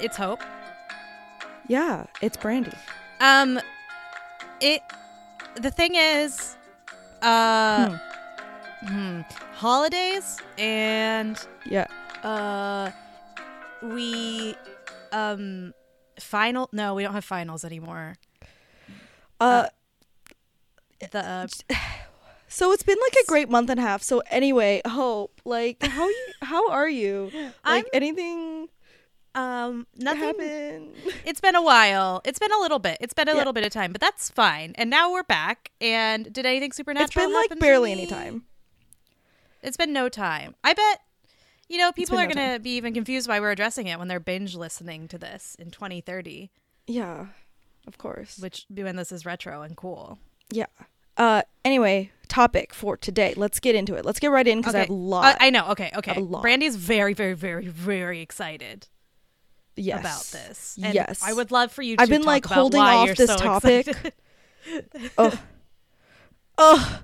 it's Hope. Yeah, it's Brandi. Um, it. The thing is, uh, hmm, holidays and Yeah. uh, we um, final. No, we don't have finals anymore. Uh, The uh, so it's been like a great month and a half. So anyway, Hope, like how you how are you? Like I'm- anything um nothing. It's been a while. It's been a little bit. It's been a Yeah. little bit of time, but that's fine. And now we're back. And did anything supernatural? It's been like barely any time. It's been no time. I bet. You know, people are no going to be even confused why we're addressing it when they're binge listening to this in 2030, Yeah. Of course. which when this is retro and cool. Yeah. Uh anyway, topic for today. Let's get into it. Let's get right in because I have a Uh, lot. I know. Okay. Okay. Brandi's very, very, very, very excited yes. about this. And yes. I would love for you to I've been, like, holding off this so topic. Oh. oh.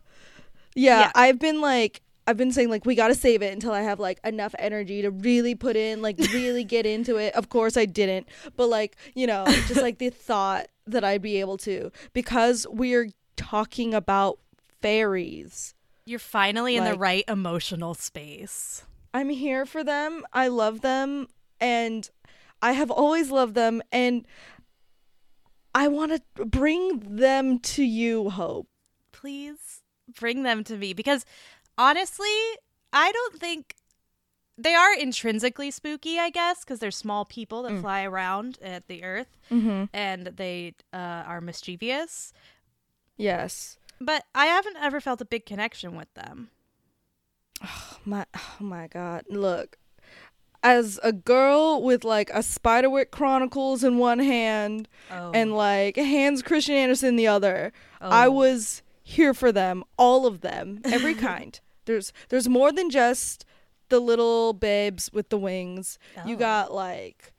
Yeah, Yeah. I've been like I've been saying like we got to save it until I have like enough energy to really put in like really get into it. Of course I didn't, but like, you know, just like the thought that I'd be able to because we're talking about fairies. You're finally in the right emotional space. I'm here for them. I love them and I have always loved them and I want to bring them to you, Hope. please bring them to me because honestly, I don't think they are intrinsically spooky, I guess, because they're small people that fly around at the earth Mhm. and they uh, are mischievous. Yes. But I haven't ever felt a big connection with them. My oh my god. Look. As a girl with like a Spiderwick Chronicles in one hand Oh, and like Hans Christian Andersen in the other, I Oh. was here for them, all of them, every kind. There's there's more than just the little babes with the wings. You Oh. got like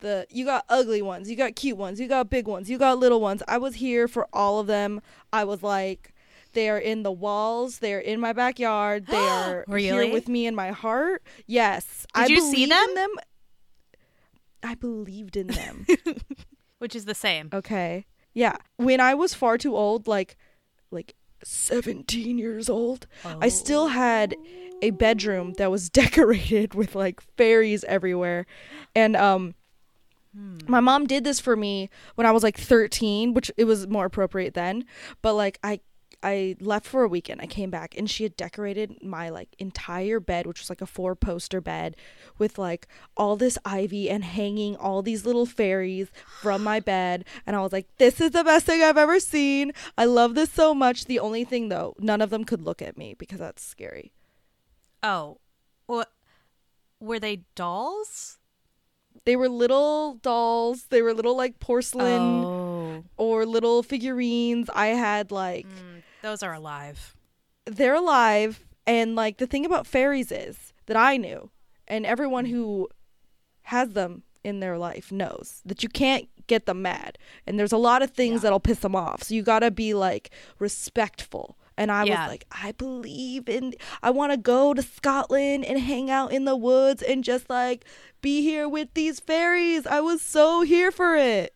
the you got ugly ones, you got cute ones, you got big ones, you got little ones. I was here for all of them. I was like they are in the walls. They are in my backyard. They are Really? here with me in my heart. Yes, Did I you see them? in them. I believed in them. which is the same. Okay. Yeah. When I was far too old, like like 17 years old, I still had a bedroom that was decorated with like fairies everywhere. And um my mom did this for me when I was like 13, which it was more appropriate then, but like I I left for a weekend. I came back and she had decorated my like entire bed, which was like a four poster bed with like all this ivy and hanging all these little fairies from my bed. And I was like, this is the best thing I've ever seen. I love this so much. The only thing though, none of them could look at me because that's scary. Oh, what? Were they dolls? They were little dolls. They were little like porcelain Oh, or little figurines. I had like Mm, those are alive. they're alive and like the thing about fairies is that I knew and everyone who has them in their life knows that you can't get them mad and there's a lot of things Yeah. that'll piss them off so you got to be like respectful and I Yeah. was like I believe in I want to go to Scotland and hang out in the woods and just like be here with these fairies I was so here for it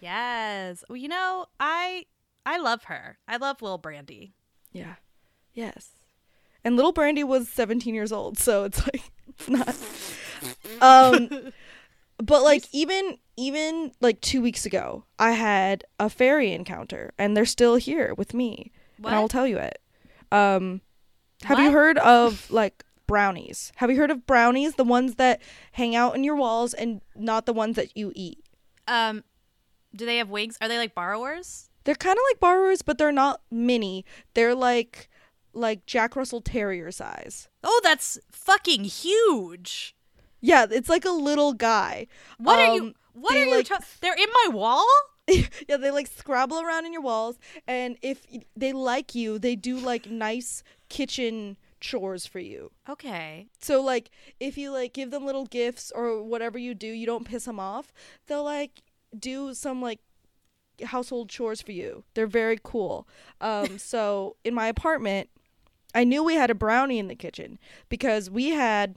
Yes. Well, you know, I I love her. I love Lil Brandi. yeah yes and little brandi was 17 years old so it's like it's not um but like even even like two weeks ago i had a fairy encounter and they're still here with me and i will tell you it um have you heard of like brownies have you heard of brownies the ones that hang out in your walls and not the ones that you eat Um, do they have wings? Are they like borrowers? They're kind of like borrowers but they're not mini they're like like jack russell terrier size Oh, that's fucking huge. yeah it's like a little guy What are you? Um, What are you? like, ta- They're in my wall. yeah, they like scrabble around in your walls, and if they like you, they do like nice kitchen chores for you. Okay. So like, if you like give them little gifts or whatever you do, you don't piss them off. They'll like do some like household chores for you. They're very cool. Um, so in my apartment, I knew we had a brownie in the kitchen because we had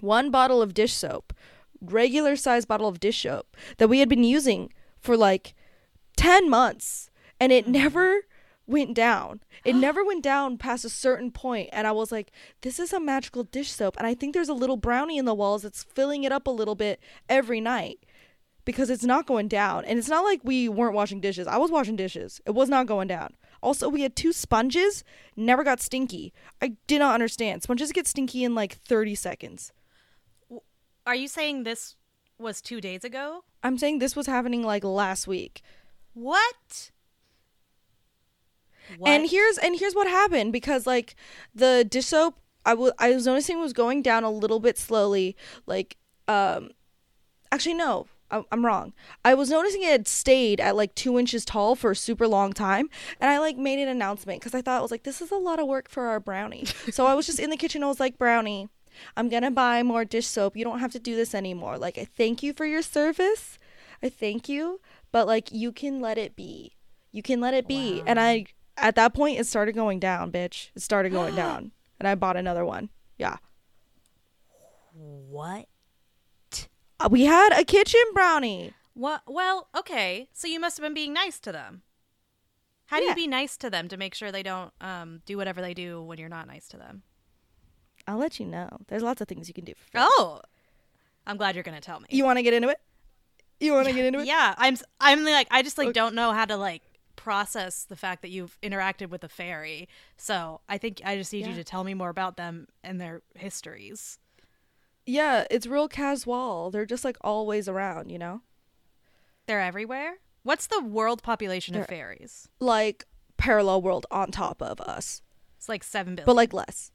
one bottle of dish soap regular size bottle of dish soap that we had been using for like 10 months and it never went down. It never went down past a certain point and I was like, this is a magical dish soap and I think there's a little brownie in the walls that's filling it up a little bit every night because it's not going down. And it's not like we weren't washing dishes. I was washing dishes. It was not going down. Also, we had two sponges, never got stinky. I did not understand. Sponges get stinky in like 30 seconds. Are you saying this was two days ago? I'm saying this was happening like last week. What? And here's and here's what happened because like the dish soap I wa- I was noticing was going down a little bit slowly like um actually no I'm wrong. I was noticing it had stayed at like two inches tall for a super long time, and I like made an announcement because I thought it was like this is a lot of work for our brownie. so I was just in the kitchen. I was like, brownie, I'm gonna buy more dish soap. You don't have to do this anymore. Like I thank you for your service. I thank you, but like you can let it be. You can let it be. And I at that point it started going down, bitch. It started going down, and I bought another one. Yeah. What? We had a kitchen brownie. What? Well, okay. So you must have been being nice to them. How do Yeah. you be nice to them to make sure they don't um, do whatever they do when you're not nice to them? I'll let you know. There's lots of things you can do. For. Oh, I'm glad you're gonna tell me. You want to get into it? You want to get into it? yeah, I'm. I'm like, I just like Okay. don't know how to like process the fact that you've interacted with a fairy. So I think I just need you to tell me more about them and their histories. Yeah, it's real casual. They're just like always around, you know? They're everywhere. What's the world population of They're- fairies? Like parallel world on top of us, It's like seven billion. but like less.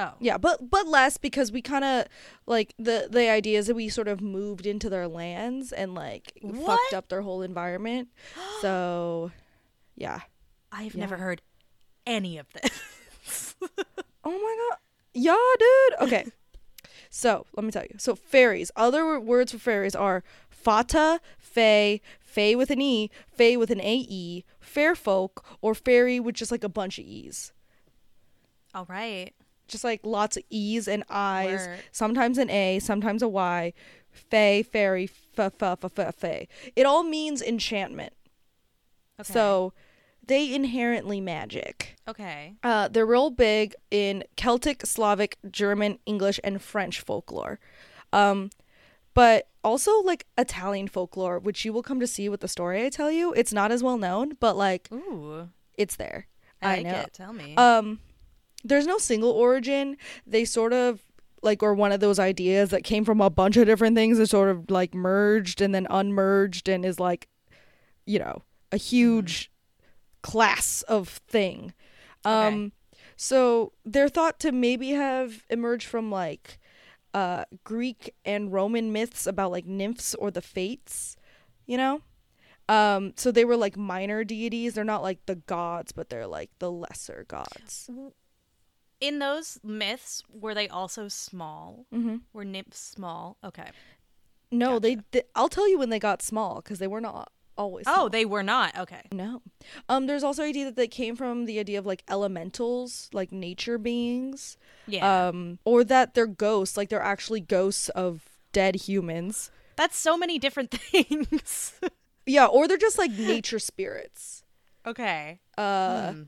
oh, Yeah, but but less because we kind of like the the idea is that we sort of moved into their lands and like What? fucked up their whole environment. so, yeah. I've Yeah. never heard any of this. Oh my god. Yeah, dude. Okay. So, let me tell you. So, fairies, other words for fairies are fata, fae, fae with an E, fae with an AE, fair folk, or fairy with just like a bunch of E's. All right. Just like lots of E's and I's, Word. sometimes an A, sometimes a Y. Fae, fairy, fa, fa, fa, fa, fae. It all means enchantment. Okay. So, they inherently magic. okay. Uh, they're real big in Celtic, Slavic, German, English, and French folklore. Um, but also like Italian folklore, which you will come to see with the story I tell you. It's not as well known, but like Ooh, it's there. I, I like know. it. Tell me. Um, there's no single origin. They sort of like are one of those ideas that came from a bunch of different things and sort of like merged and then unmerged and is like, you know, a huge class of thing. Um, so they're thought to maybe have emerged from like uh Greek and Roman myths about like nymphs or the fates, you know? Um, so they were like minor deities. They're not like the gods, but they're like the lesser gods. In those myths, were they also small? Mm-hmm. Were nymphs small? Okay. No, they, they. I'll tell you when they got small because they were not always. Oh, small. they were not. Okay. no. Um, there's also idea that they came from the idea of like elementals, like nature beings. Yeah. Um, or that they're ghosts, like they're actually ghosts of dead humans. That's so many different things. Yeah, or they're just like nature spirits. okay. Uh, Hmm.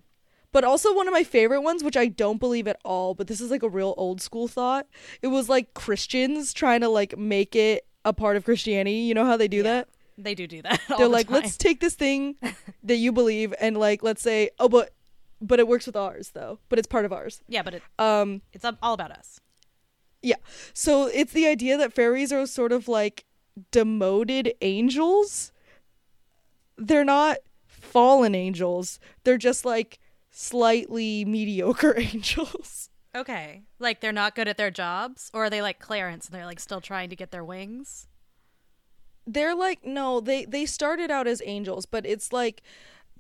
but also one of my favorite ones, which I don't believe at all, but this is like a real old school thought. It was like Christians trying to like make it a part of Christianity. You know how they do Yeah. that? They do do that. They're the like, time. let's take this thing that you believe and like let's say, oh, but but it works with ours though. But it's part of ours. Yeah, but it, Um, it's all about us. yeah. So it's the idea that fairies are sort of like demoted angels. They're not fallen angels. They're just like slightly mediocre angels. Okay. Like they're not good at their jobs, or are they like Clarence and they're like still trying to get their wings? They're like no, they they started out as angels, but it's like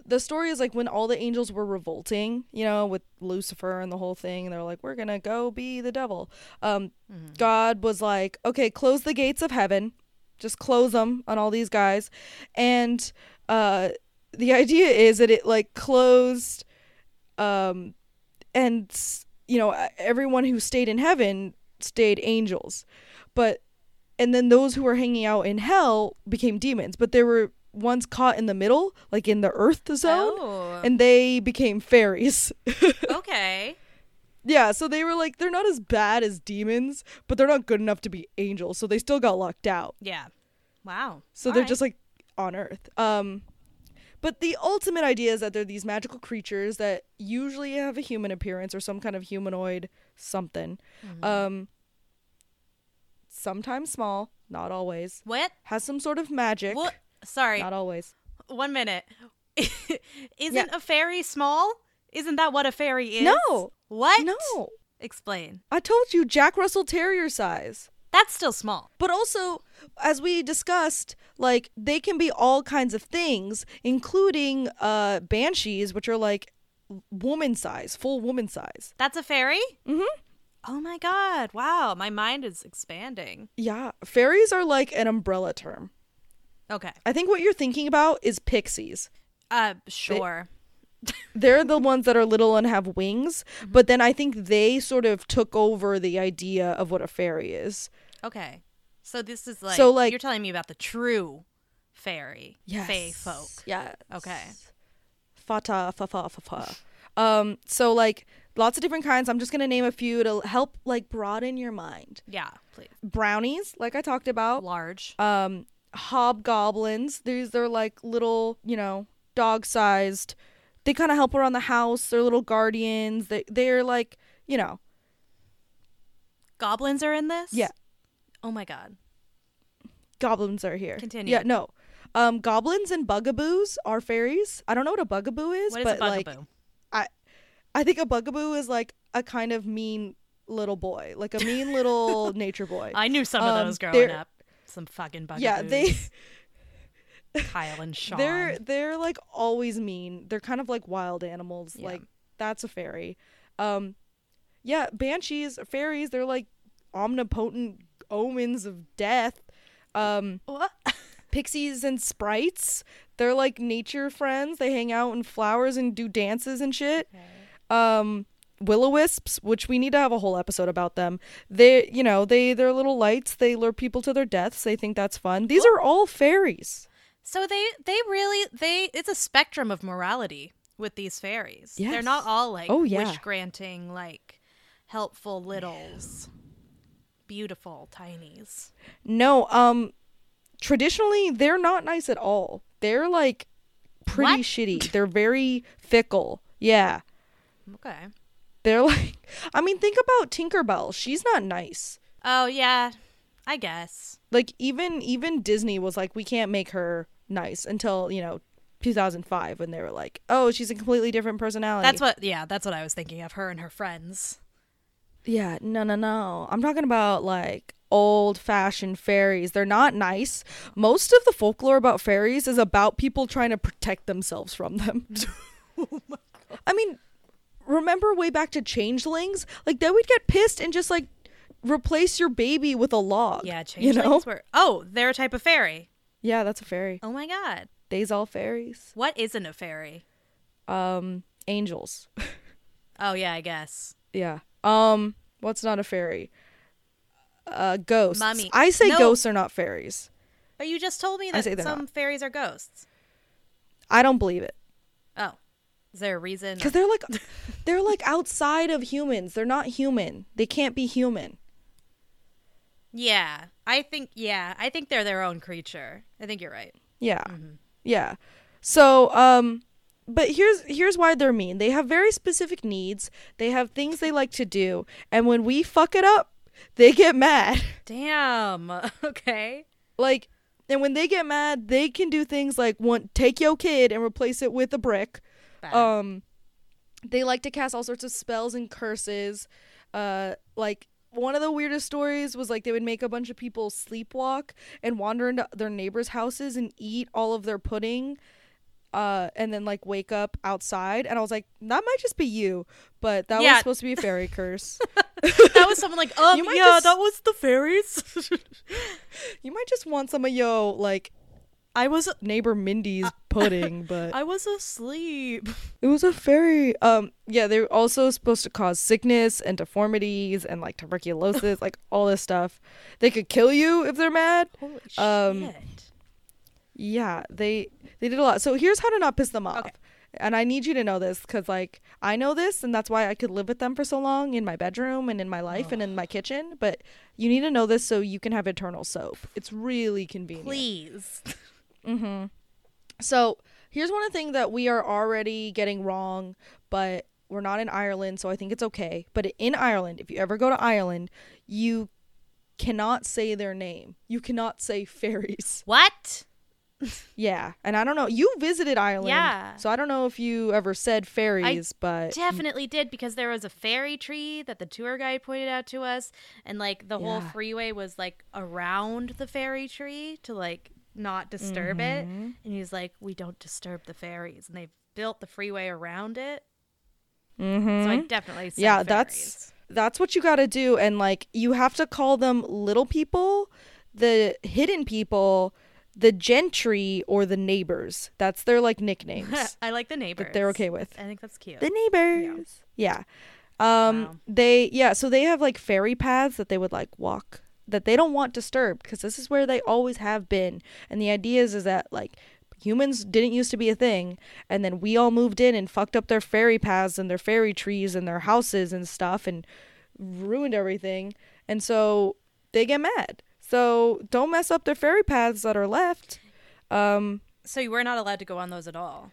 the story is like when all the angels were revolting, you know, with Lucifer and the whole thing, and they're like, we're gonna go be the devil. Um, God was like, okay, close the gates of heaven, just close them on all these guys, and uh, the idea is that it like closed, um, and you know everyone who stayed in heaven stayed angels, but and then those who were hanging out in hell became demons, but there were ones caught in the middle, like in the earth zone, Oh. and they became fairies. okay. yeah, so they were like they're not as bad as demons, but they're not good enough to be angels, so they still got locked out. Yeah. Wow. So they're just like on Earth. Um, but the ultimate idea is that they're these magical creatures that usually have a human appearance or some kind of humanoid something. Mm-hmm. Um, sometimes small, not always. what? Has some sort of magic. What? Sorry. Not always. One minute. Isn't a fairy small? Isn't that what a fairy is? No. What? No. Explain. I told you Jack Russell Terrier size. That's still small. But also, as we discussed, like they can be all kinds of things, including uh banshees, which are like woman size, full woman size. That's a fairy? Mhm. Oh my god. Wow. My mind is expanding. Yeah, fairies are like an umbrella term. Okay. I think what you're thinking about is pixies. Uh sure. They're the ones that are little and have wings, but then I think they sort of took over the idea of what a fairy is. okay. So this is like So, like- you're telling me about the true fairy. Fae folk. Yeah. Okay. Fata fa fa fa fa. Um so like lots of different kinds. I'm just going to name a few to help like broaden your mind. Yeah, please. Brownies, like I talked about. Large. um hobgoblins these they're like little you know dog-sized they kind of help around the house they're little guardians they they're like you know Goblins are in this? Yeah. Oh my god. goblins are here Continue. yeah no um goblins and bugaboos are fairies i don't know what a bugaboo is What is but a bugaboo? like i i think a bugaboo is like a kind of mean little boy like a mean little nature boy I knew some of um, those growing up. Some fucking bugaboos. yeah they Kyle and Sean. They're they're like always mean. They're kind of like wild animals. Yeah. Like that's a fairy. Um yeah, banshees, fairies, they're like omnipotent omens of death. Um what? pixies and sprites, they're like nature friends. They hang out in flowers and do dances and shit. Um will-o-wisps, which we need to have a whole episode about them. They, you know, they they're little lights. They lure people to their deaths. They think that's fun. These are all fairies. So they they really they it's a spectrum of morality with these fairies. They're not all like Oh, yeah. wish granting like helpful littles. Beautiful tinies. No, um traditionally they're not nice at all. They're like pretty What? shitty. They're very fickle. Yeah. Okay. They're like I mean think about Tinkerbell. She's not nice. Oh yeah, I guess. Like even even Disney was like we can't make her nice until, you know, 2005 when they were like, "Oh, she's a completely different personality." That's what yeah, that's what I was thinking of her and her friends. Yeah, no, no, no. I'm talking about like old fashioned fairies. They're not nice. Most of the folklore about fairies is about people trying to protect themselves from them. Oh I mean, remember way back to changelings? Like they would get pissed and just like replace your baby with a log. Yeah, you changelings know? were Oh, they're a type of fairy. Yeah, that's a fairy. Oh my god. They's all fairies. What isn't a fairy? Um, angels. Oh yeah, I guess. yeah. Um, what's not a fairy? Uh, ghosts. Mummy. I say No. ghosts are not fairies. But you just told me that some not. fairies are ghosts. I don't believe it. Is there a reason? because they're like they're like outside of humans they're not human they can't be human Yeah. I think yeah, I think they're their own creature. I think you're right. yeah Mm-hmm. yeah so um but here's here's why they're mean they have very specific needs they have things they like to do and when we fuck it up they get mad Damn. Okay. like and when they get mad they can do things like want take your kid and replace it with a brick Bad. um they like to cast all sorts of spells and curses uh like one of the weirdest stories was like they would make a bunch of people sleepwalk and wander into their neighbors houses and eat all of their pudding uh and then like wake up outside and i was like that might just be you but that Yeah. was supposed to be a fairy curse that was someone like, um, yeah, just- that was the fairies. you might just want some of your like I was neighbor Mindy's pudding, but I was asleep. it was a fairy. Um, yeah, they're also supposed to cause sickness and deformities and like tuberculosis, like all this stuff. They could kill you if they're mad. Holy Um, shit. Yeah, they they did a lot. So here's how to not piss them off. Okay. And I need you to know this because like I know this, and that's why I could live with them for so long in my bedroom and in my life and in my kitchen. But you need to know this so you can have eternal soap. It's really convenient. Please. Mm-hmm. So here's one of the things that we are already getting wrong, but we're not in Ireland, so I think it's okay. But in Ireland, if you ever go to Ireland, you cannot say their name. You cannot say fairies. What? Yeah, and I don't know. You visited Ireland, Yeah. So I don't know if you ever said fairies, but Definitely did because there was a fairy tree that the tour guide pointed out to us, and like the whole freeway was like around the fairy tree to like not disturb it. Mm-hmm. And he's like, "We don't disturb the fairies," and they've built the freeway around it. Mhm. So I definitely yeah, fairies. that's that's what you got to do, and like you have to call them little people, the hidden people, the gentry, or the neighbors. That's their like nicknames I like the neighbors. that they're okay with. I think that's cute. The neighbors. Yeah. Um Wow. they yeah, so they have like fairy paths that they would like walk that they don't want disturbed because this is where they always have been. And the idea is is that like humans didn't used to be a thing and then we all moved in and fucked up their fairy paths and their fairy trees and their houses and stuff and ruined everything. And so they get mad. So don't mess up their fairy paths that are left. Um so you were not allowed to go on those at all.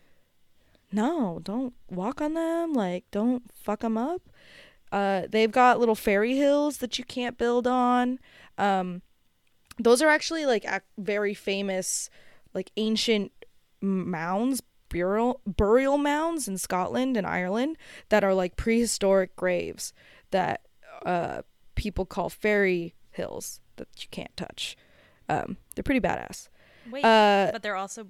no, don't walk on them. Like, don't fuck them up. Uh, they've got little fairy hills that you can't build on. Um, those are actually like ac- very famous, like ancient mounds, burial burial mounds in Scotland and Ireland that are like prehistoric graves that uh, people call fairy hills that you can't touch. Um, they're pretty badass. Wait, Uh, but they're also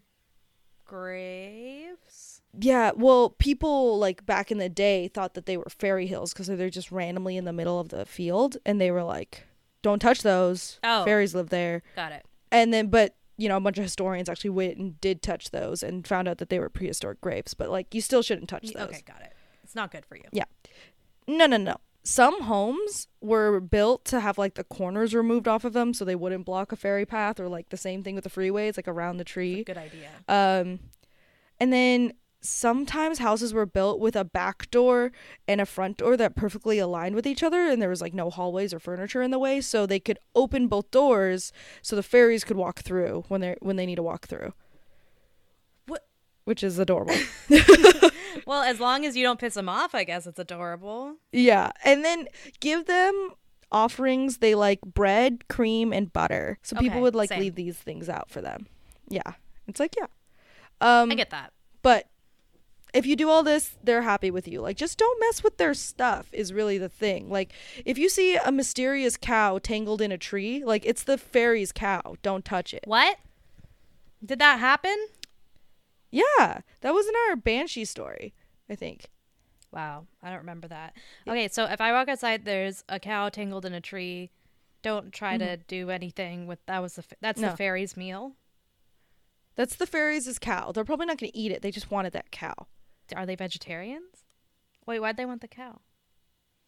graves. Yeah, well, people like back in the day thought that they were fairy hills because they're just randomly in the middle of the field, and they were like, "Don't touch those. Oh. Fairies live there." Got it. And then, but you know, a bunch of historians actually went and did touch those and found out that they were prehistoric graves. But like, you still shouldn't touch those. Okay, got it. It's not good for you. Yeah. No, no, no. Some homes were built to have like the corners removed off of them so they wouldn't block a fairy path, or like the same thing with the freeways, like around the tree. Good idea. Um, and then sometimes houses were built with a back door and a front door that perfectly aligned with each other, and there was like no hallways or furniture in the way, so they could open both doors so the fairies could walk through when they when they need to walk through. What- Which is adorable. Well, as long as you don't piss them off, I guess it's adorable. yeah, and then give them offerings they like bread, cream, and butter. So people would like same. leave these things out for them. Yeah, it's like yeah. Um, I get that. But if you do all this, they're happy with you. Like, just don't mess with their stuff, is really the thing. Like, if you see a mysterious cow tangled in a tree, like, it's the fairy's cow. Don't touch it. What? Did that happen? Yeah, that was in our Banshee story, I think. Wow, I don't remember that. Okay, so if I walk outside, there's a cow tangled in a tree. Don't try to do anything with that. Was the that's Mm-hmm. No. the fairy's meal? That's the fairy's cow. They're probably not going to eat it. They just wanted that cow. Are they vegetarians? Wait, why'd they want the cow?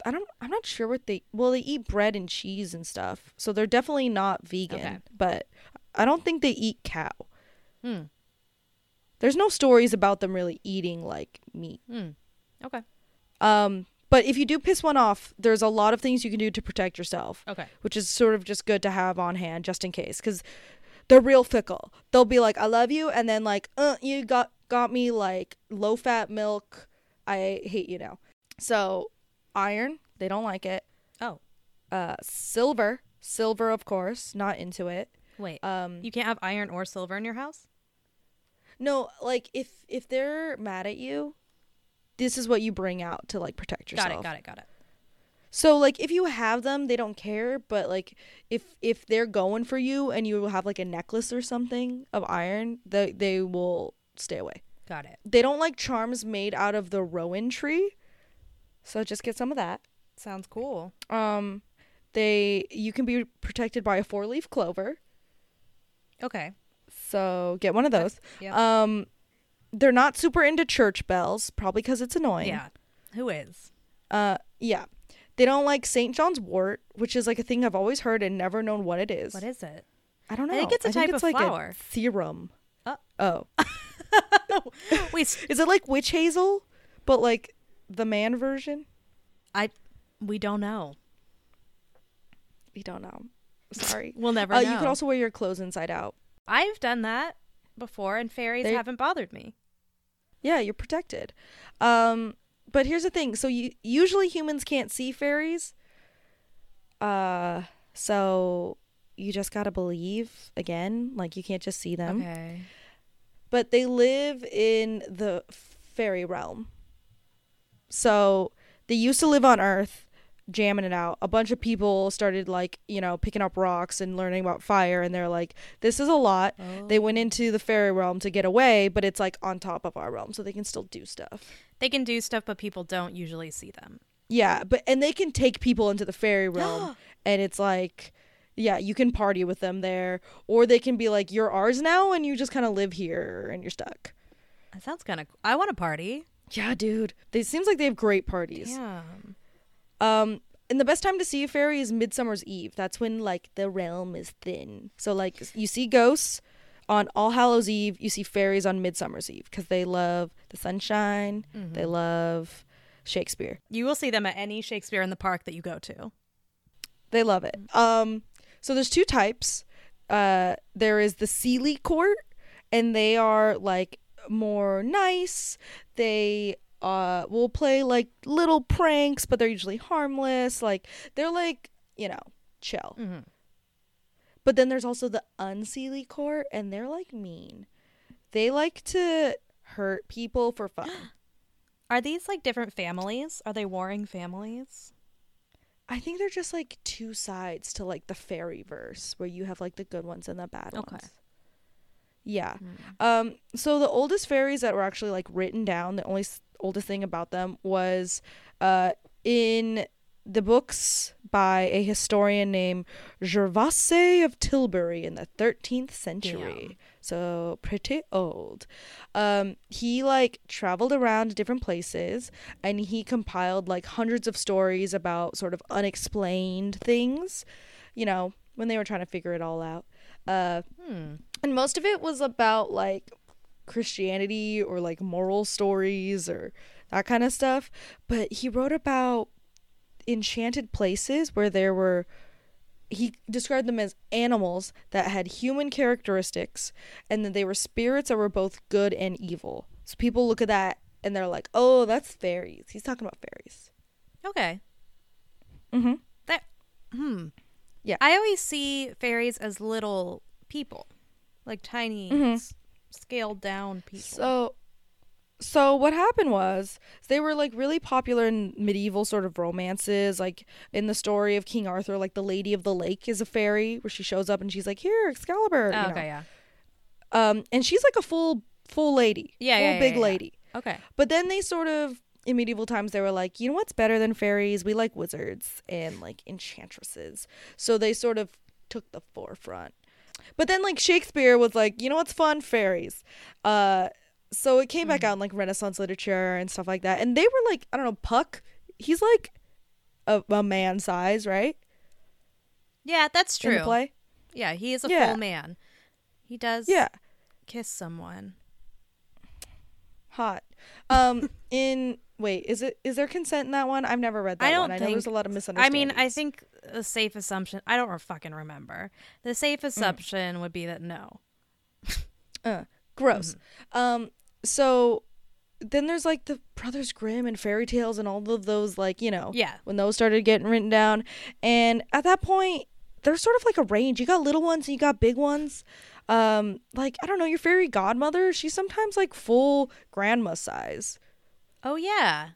I don't. I'm not sure what they. Well, they eat bread and cheese and stuff, so they're definitely not vegan. Okay. But I don't think they eat cow. Hmm. There's no stories about them really eating like meat. Hmm. Okay. Um, but if you do piss one off, there's a lot of things you can do to protect yourself, Okay. which is sort of just good to have on hand just in case, because they're real fickle. They'll be like, "I love you," and then like, "Uh, you got got me like low fat milk. I hate you now." So, iron, they don't like it. Oh, Uh, silver, silver, of course, not into it. wait. Um, you can't have iron or silver in your house? no, like if if they're mad at you, this is what you bring out to like protect yourself. Got it. Got it. Got it. So like if you have them, they don't care, but like if if they're going for you and you have like a necklace or something of iron, they they will stay away. Got it. They don't like charms made out of the rowan tree. So just get some of that. Sounds cool. Um they you can be protected by a four-leaf clover. Okay. So get one of those. Yep. Um, they're not super into church bells, probably because it's annoying. yeah. Who is? Uh, yeah. They don't like St. John's wort, which is like a thing I've always heard and never known what it is. What is it? I don't know. I think it's a type of like flower. A theorem. Oh. Oh. we s- Is it like witch hazel, but like the man version? I we don't know. We don't know. Sorry. We'll never Uh, know. you could also wear your clothes inside out. I've done that before and fairies They- haven't bothered me. Yeah, you're protected. Um, but here's the thing. So you usually humans can't see fairies. Uh, so you just gotta believe again. Like you can't just see them. Okay. But they live in the fairy realm. So they used to live on Earth, jamming it out. A bunch of people started like you know picking up rocks and learning about fire, and they're like, "This is a lot." They oh. went into the fairy realm to get away, but it's like on top of our realm, so they can still do stuff. They can do stuff but people don't usually see them. Yeah, but and they can take people into the fairy realm, and it's like, yeah, you can party with them there, or they can be like, "You're ours now," and you just kind of live here, and you're stuck. That sounds kind of I want a party. Yeah, dude. They seems like they have great parties. Damn. Um, and the best time to see a fairy is Midsummer's Eve. That's when like the realm is thin. So like you see ghosts on All Hallows Eve. You see fairies on Midsummer's Eve because they love the sunshine. They love Shakespeare. You will see them at any Shakespeare in the park that you go to. They love it. Um, so there's two types. Uh, there is the Seelie Court, and they are like more nice. They uh will play like little pranks, but they're usually harmless. Like they're like you know chill. Mhm. But then there's also the unseelie court, and they're like mean. They like to hurt people for fun. Are these like different families? Are they warring families? I think they're just like two sides to like the fairy verse where you have like the good ones and the bad Okay. ones. Yeah. Um so the oldest fairies that were actually like written down, the only s- oldest thing about them was uh in the books by a historian named Gervase of Tilbury in the 13th century. So pretty old. Um he like traveled around different places and he compiled like hundreds of stories about sort of unexplained things, you know, when they were trying to figure it all out. Uh Hmm. and most of it was about like Christianity or like moral stories or that kind of stuff. But he wrote about enchanted places where there were he described them as animals that had human characteristics and that they were spirits that were both good and evil. So people look at that and they're like, "Oh, that's fairies." He's talking about fairies. Okay. Mhm. That hmm. Yeah. I always see fairies as little people. Like tiny Mhm. s- scaled down people. So, so what happened was they were like really popular in medieval sort of romances, like in the story of King Arthur. Like the Lady of the Lake is a fairy where she shows up and she's like, "Here, Excalibur," Oh, you know. okay, yeah. Um, and she's like a full, full lady, Yeah, full yeah, yeah, big yeah, lady. Okay. But then they sort of in medieval times they were like, you know what's better than fairies? We like wizards and like enchantresses. So they sort of took the forefront. But then like Shakespeare was like, you know what's fun? Fairies. Uh so it came back out in like Renaissance literature and stuff like that. And they were like, I don't know, Puck. He's like a, a man size, right? Yeah, that's In the true. play. Yeah, he is a Yeah. full man. He does Yeah. kiss someone. Hot. Um in wait, is it is there consent in that one? I've never read that I don't one. I know there's a lot of misunderstandings. I mean, I think a safe assumption. I don't fucking remember. The Mm. safe assumption would be that no. Uh, gross. Um, so then there's like the Brothers Grimm and fairy tales and all of those, like, you know, Yeah. when those started getting written down. And at that point, there's sort of like a range. You got little ones and you got big ones. Um, like, I don't know, your fairy godmother, she's sometimes like full grandma size. Oh yeah,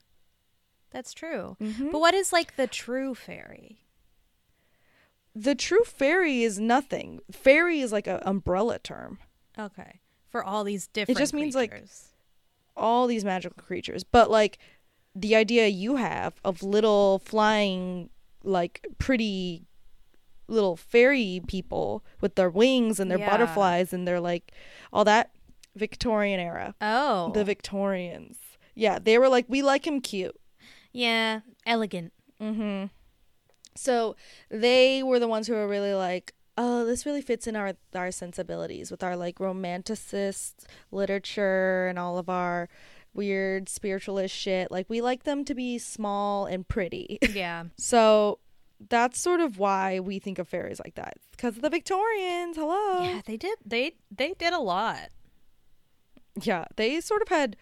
that's true. Mhm. But what is like the true fairy? The true fairy is nothing. Fairy is like an umbrella term. Okay, for all these different. It just means, like, creatures. all these magical creatures but like the idea you have of little flying like pretty little fairy people with their wings and their Yeah. butterflies and their like all that Victorian era. Oh. The Victorians. Yeah, they were like, we like him cute. yeah, elegant. Mm-hmm. So they were the ones who were really like, oh, this really fits in our our sensibilities with our like romanticist literature and all of our weird spiritualist shit. Like we like them to be small and pretty. Yeah. so that's sort of why we think of fairies like that because of the Victorians. Hello. Yeah, they did they they did a lot. Yeah, they sort of had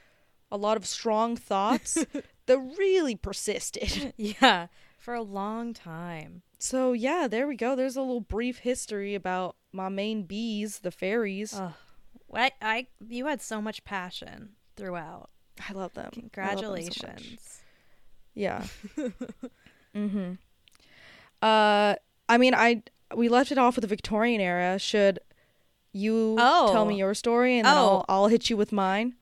a lot of strong thoughts that really persisted. Yeah, for a long time. So yeah, there we go. There's a little brief history about my main bees, the fairies. Ugh. I, I you had so much passion throughout. I love them. I love them so. Congratulations. yeah. mm-hmm. Uh, I mean, I we left it off with the Victorian era. Should you tell Oh. me your story and then I'll, Oh. I'll hit you with mine?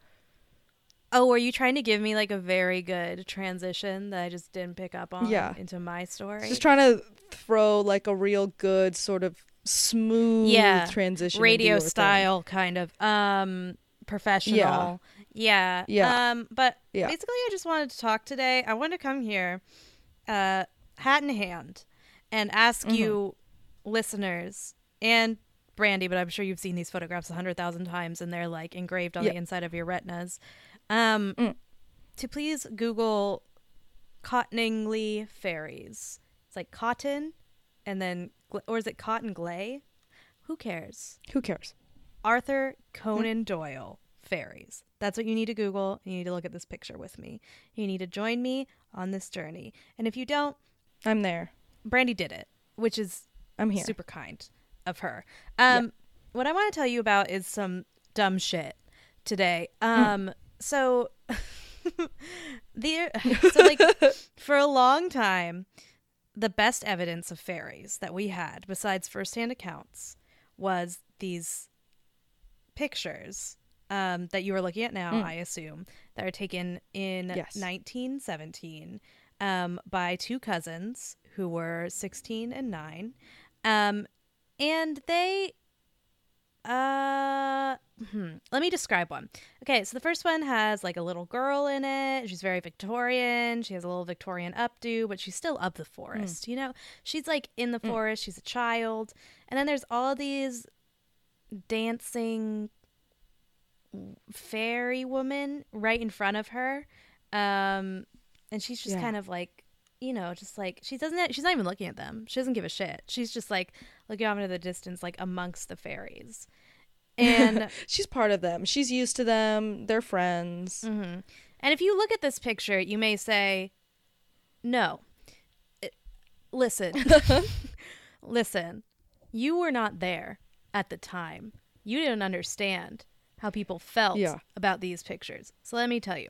Oh, were you trying to give me like a very good transition that I just didn't pick up on Yeah. into my story? Just trying to throw like a real good sort of smooth Yeah. transition, radio your thing. style kind of um professional. Yeah. Yeah. Um but Yeah. basically I just wanted to talk today. I wanted to come here uh hat in hand and ask Mm-hmm. you listeners and Brandi, but I'm sure you've seen these photographs a hundred thousand times and they're like engraved on Yeah. the inside of your retinas. Um Mm. to please Google Cottingley fairies. It's like cotton and then or is it cotton glay? Who cares? Who cares? Arthur Conan Doyle fairies. That's what you need to Google. You need to look at this picture with me. You need to join me on this journey. And if you don't, I'm there. Brandi did it, which is I'm here. super kind of her. Um, What I want to tell you about is some dumb shit today. Um, so the so like for a long time, the best evidence of fairies that we had, besides firsthand accounts, was these pictures um, that you are looking at now. Mm. I assume that are taken in Yes. 1917 um, by two cousins who were 16 and 9 um, and they uh hmm, let me describe one. Okay so the first one has like a little girl in it. She's very victorian. She has a little victorian updo but she's still of the forest you know? She's like in the forest. She's a child. And then there's all these dancing fairy woman right in front of her um and she's just Yeah. kind of like you know just like she doesn't she's not even looking at them she doesn't give a shit she's just like looking off into the distance like amongst the fairies and She's part of them. She's used to them. They're friends. mhm. and if you look at this picture you may say no It- listen listen you were not there at the time you didn't understand how people felt Yeah. about these pictures so let me tell you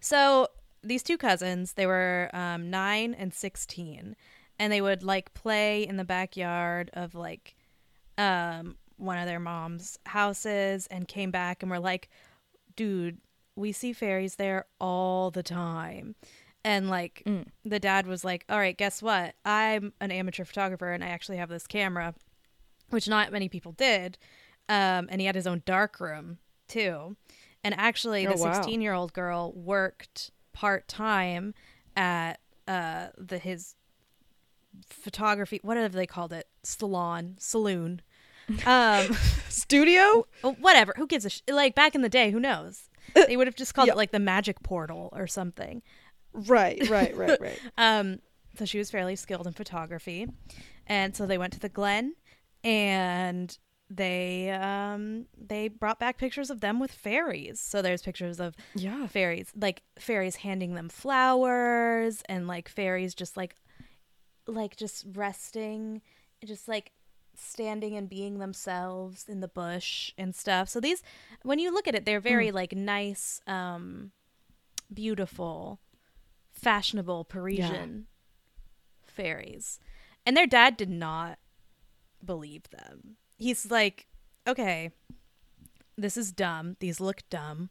so these two cousins they were um, 9 and 16 and they would like play in the backyard of like um, one of their mom's houses and came back and were like dude we see fairies there all the time and like Mm. the dad was like all right guess what i'm an amateur photographer and i actually have this camera which not many people did um, and he had his own dark room too and actually the Oh, wow. 16 year old girl worked part-time at uh, the his photography whatever they called it salon saloon um Studio? whatever. Who gives a sh- like back in the day who knows? They would have just called it like the magic portal or something. Right, right, right, right. um, so she was fairly skilled in photography, and so they went to the Glen, and they um they brought back pictures of them with fairies. So there's pictures of Yeah. fairies, like fairies handing them flowers, and like fairies just like like just resting, just like standing and being themselves in the bush and stuff. So these when you look at it, they're very like nice, um beautiful, fashionable Parisian fairies. And their dad did not believe them. He's like, "Okay, this is dumb. These look dumb.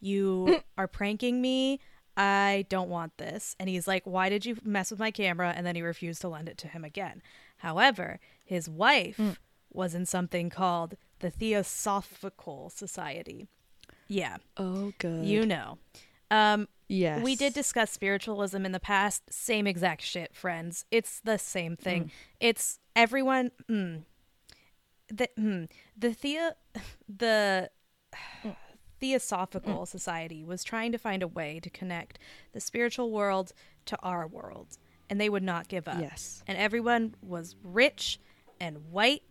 You are pranking me. I don't want this." And he's like, "Why did you mess with my camera?" And then he refused to lend it to him again. However, his wife Mm. was in something called the Theosophical Society. Yeah, Oh, good. you know. Um, yes. we did discuss spiritualism in the past. Same exact shit, friends. It's the same thing. Mm. It's everyone. Mm, the mm, the theo the Mm. Theosophical Society was trying to find a way to connect the spiritual world to our world, and they would not give up. Yes. And everyone was rich and white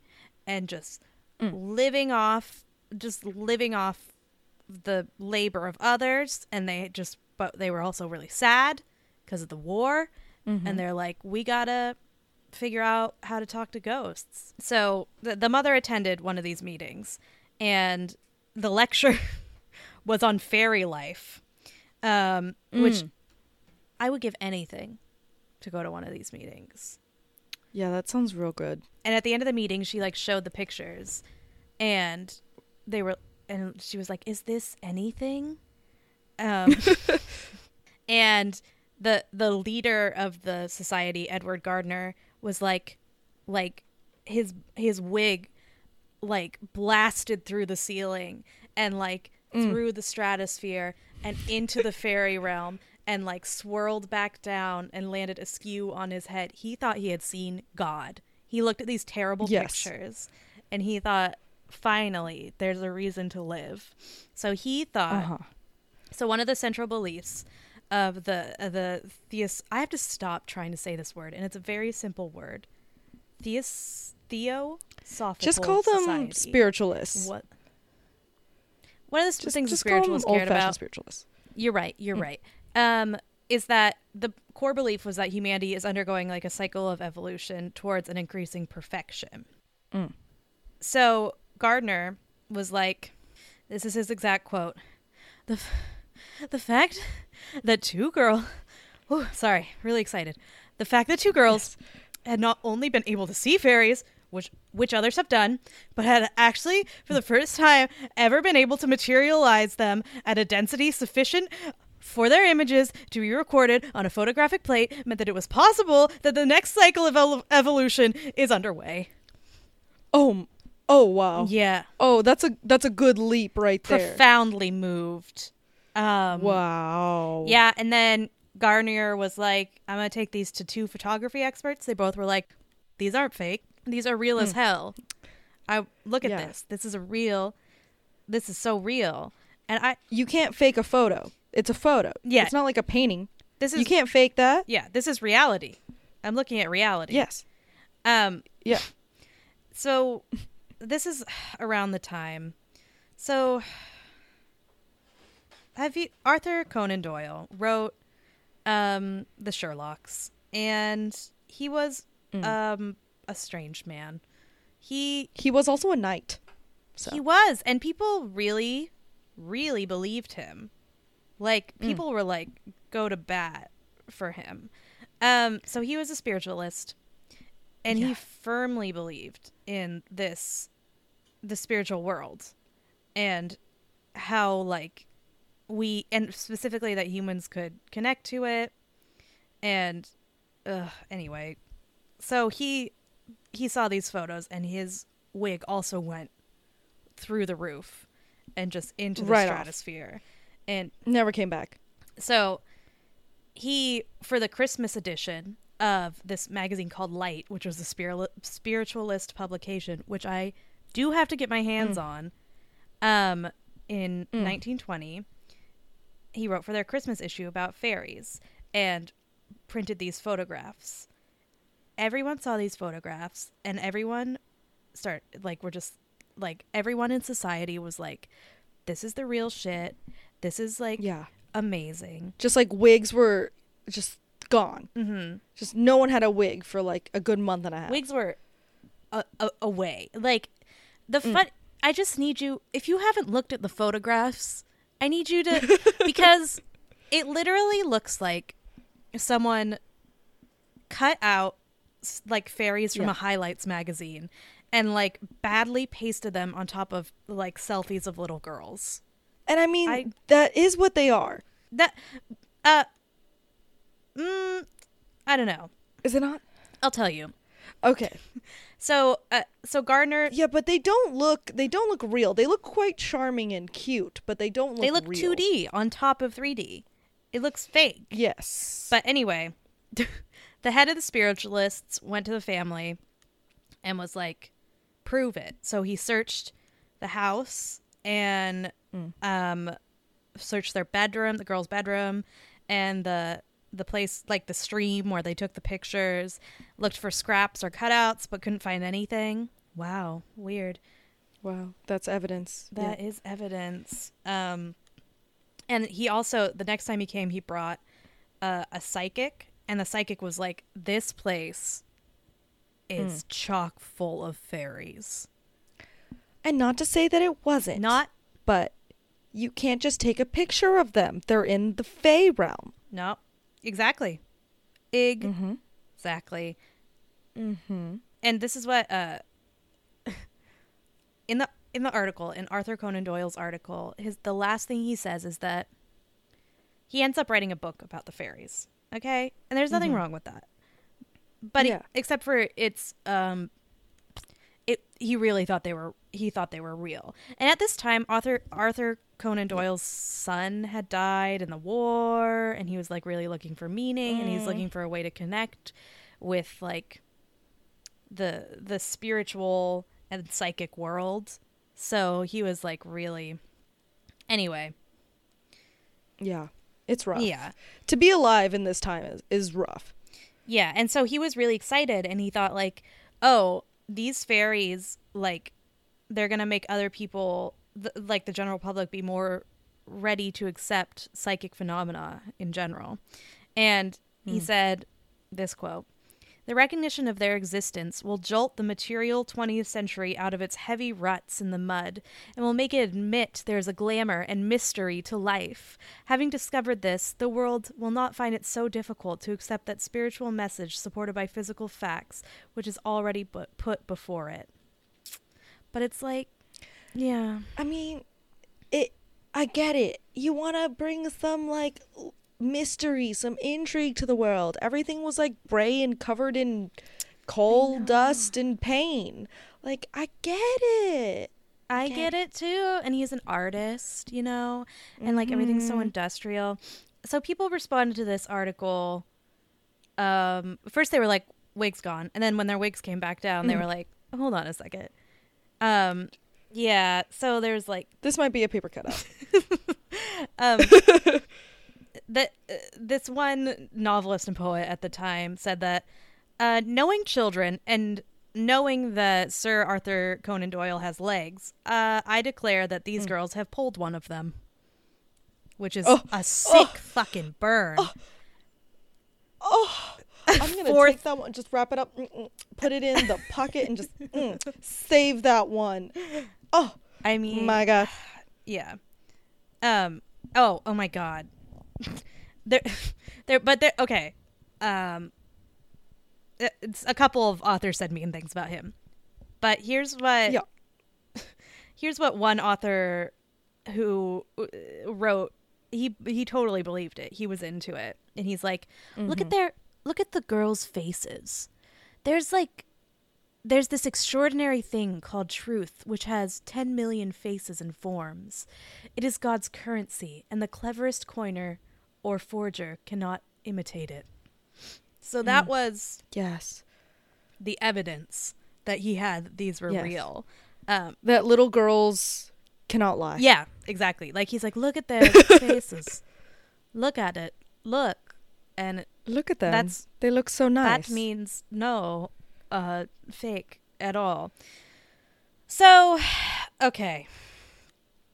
and just Mm. living off, just living off the labor of others and they just but they were also really sad because of the war Mm-hmm. and they're like we gotta figure out how to talk to ghosts so the, the mother attended one of these meetings and the lecture was on fairy life um, which Mm. i would give anything to go to one of these meetings Yeah, that sounds real good. and at the end of the meeting she like showed the pictures and they were and she was like is this anything um and the the leader of the society edward gardner was like like his his wig like blasted through the ceiling and like through the stratosphere and into the fairy realm and like swirled back down and landed askew on his head. He thought he had seen God. He looked at these terrible Yes. pictures and he thought, finally, there's a reason to live. So he thought Uh-huh. so one of the central beliefs of the of the theos I have to stop trying to say this word, and it's a very simple word. Theos theosophical. Just call them society. spiritualists. What? One of the Just, things just the call them spiritualists cared about. spiritualists. You're right. You're right. Um, is that the core belief was that humanity is undergoing like a cycle of evolution towards an increasing perfection. Mm. So Gardner was like, this is his exact quote: the f- the fact that two girls, oh, sorry, really excited. The fact that two girls had not only been able to see fairies, which which others have done, but had actually for the first time ever been able to materialize them at a density sufficient for their images to be recorded on a photographic plate meant that it was possible that the next cycle of el- evolution is underway. Oh, oh wow. Yeah, Oh, that's a that's a good leap right there. profoundly moved. Um, wow. Yeah, and then Gardner was like, I'm going to take these to two photography experts. They both were like, these aren't fake. These are real as hell. I look at Hmm. Yeah. this. This is a real this is so real. And I You can't fake a photo. It's a photo. Yeah. It's not like a painting. this is You can't fake that. Yeah, this is reality. I'm looking at reality. Yes. Um Yeah. so this is around the time. So have you Arthur Conan Doyle wrote um the Sherlocks and he was Mm. um a strange man. He He was also a knight. So. he was and people really really believed him. Like Mm. people were like go to bat for him. Um so he was a spiritualist and he firmly believed in this the spiritual world and how like we and specifically that humans could connect to it. And uh, anyway. So he he saw these photos and his wig also went through the roof and just into the Right off. stratosphere. And Never came back. so he for the christmas edition of this magazine called light which was a spiritual spiritualist publication which i do have to get my hands on um in 1920 he wrote for their christmas issue about fairies and printed these photographs everyone saw these photographs and everyone start like we're just like everyone in society was like this is the real shit this is like Yeah. amazing Just like wigs were just gone. mm-hmm. Just no one had a wig for like a good month and a half. wigs were a- a- away like the fun i just need you if you haven't looked at the photographs i need you to because it literally looks like someone cut out like fairies from Yeah. a highlights magazine and like badly pasted them on top of like selfies of little girls And I mean, I- that is what they are. that uh mm, i don't know Is it not? i'll tell you Okay. So, uh, so Gardner, Yeah, but they don't look they don't look real. They look quite charming and cute, but they don't look they look 2D on top of 3D. It looks fake. Yes. But anyway, the head of the spiritualists went to the family and was like, prove it. So he searched the house and um searched their bedroom, the girl's bedroom, and the the place like the stream where they took the pictures, looked for scraps or cutouts but couldn't find anything. Wow, weird. wow, that's evidence. Yeah. That is evidence. Um, and he also the next time he came, he brought uh, a psychic, and the psychic was like, "This place is chock full of fairies. And not to say that it wasn't. Not but you can't just take a picture of them. They're in the Fey realm. no, exactly, Ig, Mm-hmm. exactly." Mm-hmm. And this is what uh, in the in the article in Arthur Conan Doyle's article, his the last thing he says is that he ends up writing a book about the fairies. Okay, and there's nothing wrong with that. But Yeah. except for it's um, it he really thought they were he thought they were real. And at this time, Arthur Arthur Conan Doyle's son had died in the war, and he was like really looking for meaning, and he's mm. looking for a way to connect with like the the spiritual and psychic world. So he was like really anyway. Yeah. It's rough. Yeah. To be alive in this time is, is rough. Yeah, and so he was really excited and he thought like, "Oh, these fairies like they're going to make other people th- like the general public be more ready to accept psychic phenomena in general." And he hmm. said this quote the recognition of their existence will jolt the material 20th century out of its heavy ruts in the mud and will make it admit there's a glamour and mystery to life. Having discovered this, the world will not find it so difficult to accept that spiritual message supported by physical facts, which is already put before it. But it's like, yeah. I mean, it. I get it. You want to bring some like mystery, some intrigue to the world. Everything was like gray and covered in coal dust and pain. Like I get it. I Okay. get it too. And he's an artist, you know, and like everything's so Mhm. industrial. So people responded to this article. Um, first they were like, "Wig's gone," and then when their wigs came back down, they Mhm. were like, "Hold on a second. Um, yeah. So there's like This might be a paper cutout. um, that uh, this one novelist and poet at the time said that uh, knowing children and knowing that Sir Arthur Conan Doyle has legs, uh, I declare that these girls have pulled one of them, which is Oh, a sick fucking burn. oh, I'm gonna Fourth- take that one, just wrap it up, mm, mm, put it in the pocket, and just mm, save that one. Oh I mean, my god. yeah. Um. Oh. Oh my God. There, there. But there. Okay. Um. It's a couple of authors said mean things about him, but here's what. Yeah. Here's what one author who uh, wrote. He he totally believed it. He was into it, and he's like, "Look at their look at the girls' faces. There's like there's this extraordinary thing called truth, which has 10 million faces and forms. It is God's currency, and the cleverest coiner or forger cannot imitate it. So that was Yes. the evidence that he had that these were Yes. real. Um, That little girls cannot lie. yeah, exactly. Like he's like, look at their faces. Look at it. Look. And Look at them. That's- they look so nice. that means no uh fake at all so okay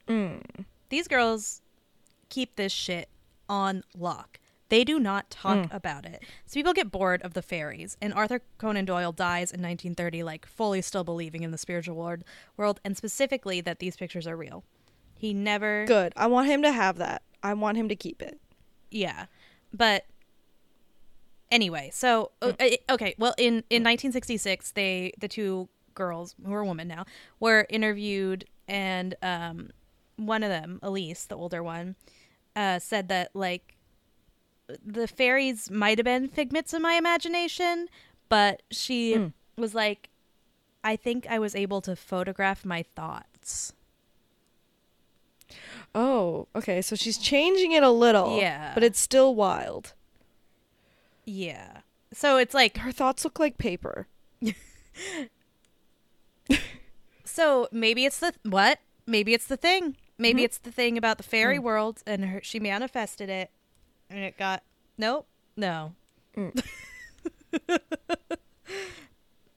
Mm. these girls keep this shit on lock they do not talk Mm. about it so people get bored of the fairies and arthur conan doyle dies in 1930 like fully still believing in the spiritual world world and specifically that these pictures are real he never Good. I want him to have that. I want him to keep it. Yeah, but anyway, so uh, okay. Well, in in 1966, they the two girls who are women now were interviewed, and um, one of them, Elise, the older one, uh, said that like the fairies might have been figments of my imagination, but she Mm. was like, I think I was able to photograph my thoughts. Oh, okay. So she's changing it a little. Yeah. But it's still wild. Yeah. So it's like Her thoughts look like paper. so maybe it's the what? Maybe it's the thing. Maybe Mhm. it's the thing about the fairy Mm. world and her, she manifested it and it got Nope. No. Mm.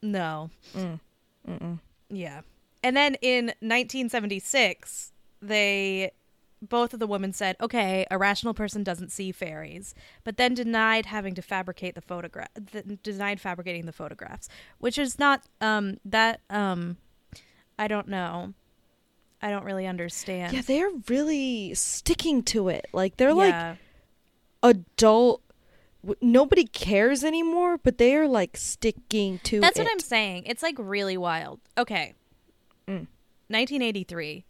no. Mm. Yeah. And then in 1976, they both of the women said, "Okay, a rational person doesn't see fairies," but then denied having to fabricate the photograph, th- denied fabricating the photographs, which is not um that um I don't know. I don't really understand. Yeah, they're really sticking to it. Like they're like adult. Nobody cares anymore, but they are like sticking to That's it. what I'm saying. It's like really wild. Okay. Mm. 1983.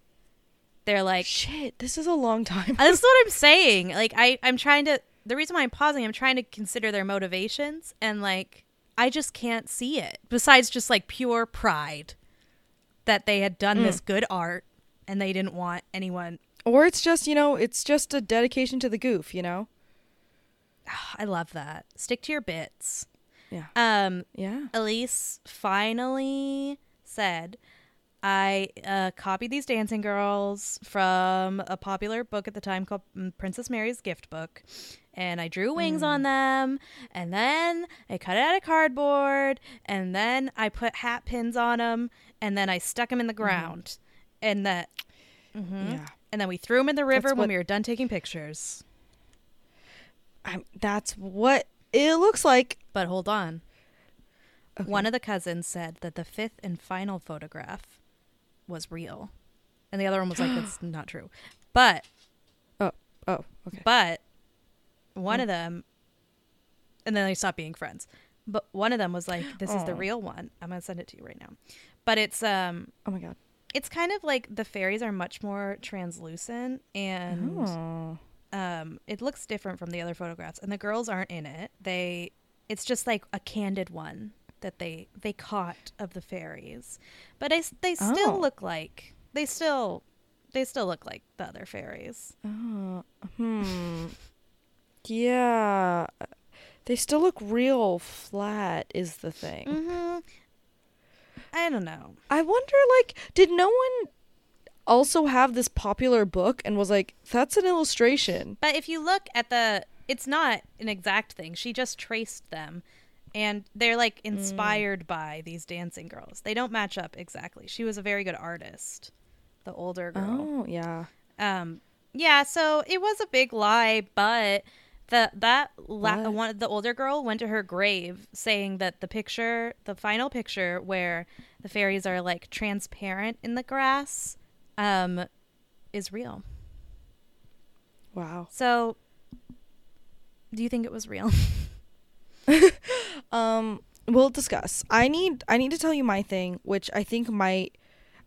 They're like Shit, this is a long time. That's what I'm saying. Like I, I'm trying to. The reason why I'm pausing, I'm trying to consider their motivations, and like I just can't see it. Besides just like pure pride that they had done this good art, and they didn't want anyone. or it's just, you know, it's just a dedication to the goof, you know? I love that. Stick to your bits. Yeah. Um, Yeah. Elise finally said, I uh, copied these dancing girls from a popular book at the time called mm, Princess Mary's Gift Book. And I drew wings on them. And then I cut it out of cardboard. And then I put hat pins on them. And then I stuck them in the ground. And that. mhm. Yeah. And then we threw them in the river when we were done taking pictures. I'm, that's what it looks like. But hold on. Okay. One of the cousins said that the fifth and final photograph was real. And the other one was like, that's not true. But, Oh, oh, okay. but one Mm. of them, and then they stopped being friends. But one of them was like, this is the real one. I'm going to send it to you right now. But it's, um, Oh my god. It's kind of like the fairies are much more translucent and Oh. um it looks different from the other photographs and the girls aren't in it they it's just like a candid one that they they caught of the fairies but I, they still Oh. look like they still they still look like the other fairies Oh. Hmm. Yeah. They still look real flat is the thing. mm-hmm i don't know. I wonder like did no one also have this popular book and was like that's an illustration. but if you look at the it's not an exact thing. She just traced them and they're like inspired by these dancing girls. They don't match up exactly. She was a very good artist the older girl. Oh, yeah. um yeah so it was a big lie but the that la- one the older girl went to her grave saying that the picture the final picture where the fairies are like transparent in the grass um is real Wow. so do you think it was real Um we'll discuss. I need I need to tell you my thing, which I think might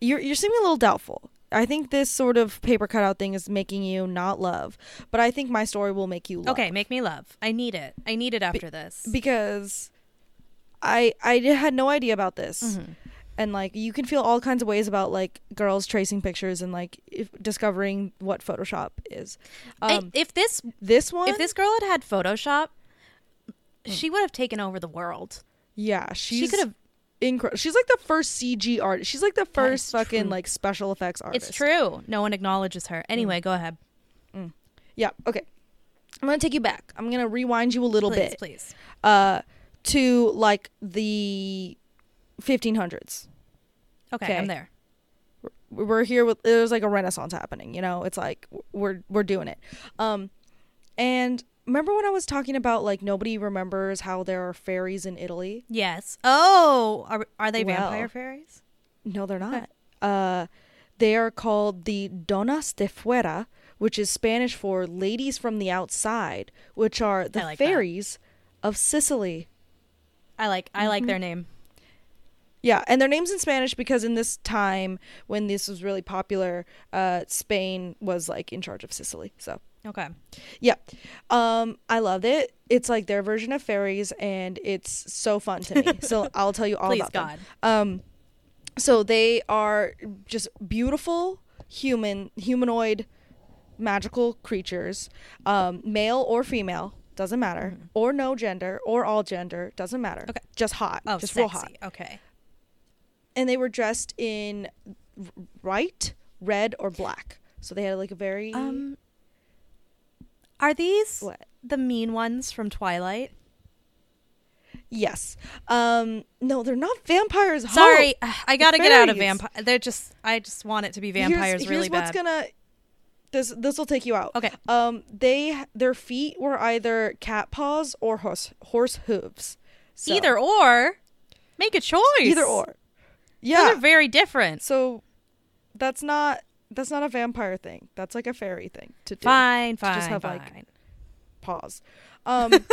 you're you're seeming a little doubtful. I think this sort of paper cutout thing is making you not love, but I think my story will make you love. okay make me love i need it i need it after this because I I had no idea about this. Mhm. And like you can feel all kinds of ways about like girls tracing pictures and like if discovering what Photoshop is. I- Um if this this one if this girl had had photoshop she would have taken over the world yeah, she's she could have incredible. She's like the first CG artist. She's like the first fucking true. like special effects artist. it's true no one acknowledges her anyway go ahead Yeah, okay. I'm to take you back. I'm going to rewind you a little please bit please uh to like the 1500s. okay, Okay. i'm there we're here with there's like a renaissance happening you know it's like we're we're doing it um and remember when i was talking about like nobody remembers how there are fairies in italy Yes. Oh, are are they Well. vampire fairies? no they're not uh they are called the donas de fuera which is spanish for ladies from the outside which are the like that. fairies of sicily I like I like Mhm. their name. Yeah, and their names in Spanish because in this time when this was really popular, uh, Spain was like in charge of Sicily. So Okay. Yeah. Um, I loved it. It's like their version of fairies and it's so fun to me. so I'll tell you all Please about God. them. Um so they are just beautiful human humanoid magical creatures. Um, male or female, doesn't matter. Or no gender or all gender, doesn't matter. Mm-hmm. Okay. Just hot. Oh, just sexy. real hot. Okay. And they were dressed in white, red, or black. So they had like a very Um, are these what? the mean ones from Twilight? Yes. Um no, they're not vampires. Sorry, I gotta get out of vampire. They're just. I just want it to be Here's- vampires here's, really what's bad. gonna this this will take you out. Okay. Um they their feet were either cat paws or horse horse hooves. So, Either or. Make a choice. either or. Those Yeah. are very different. so that's not that's not a vampire thing. That's like a fairy thing to do. Fine, fine, just have, fine. like, Pause. Um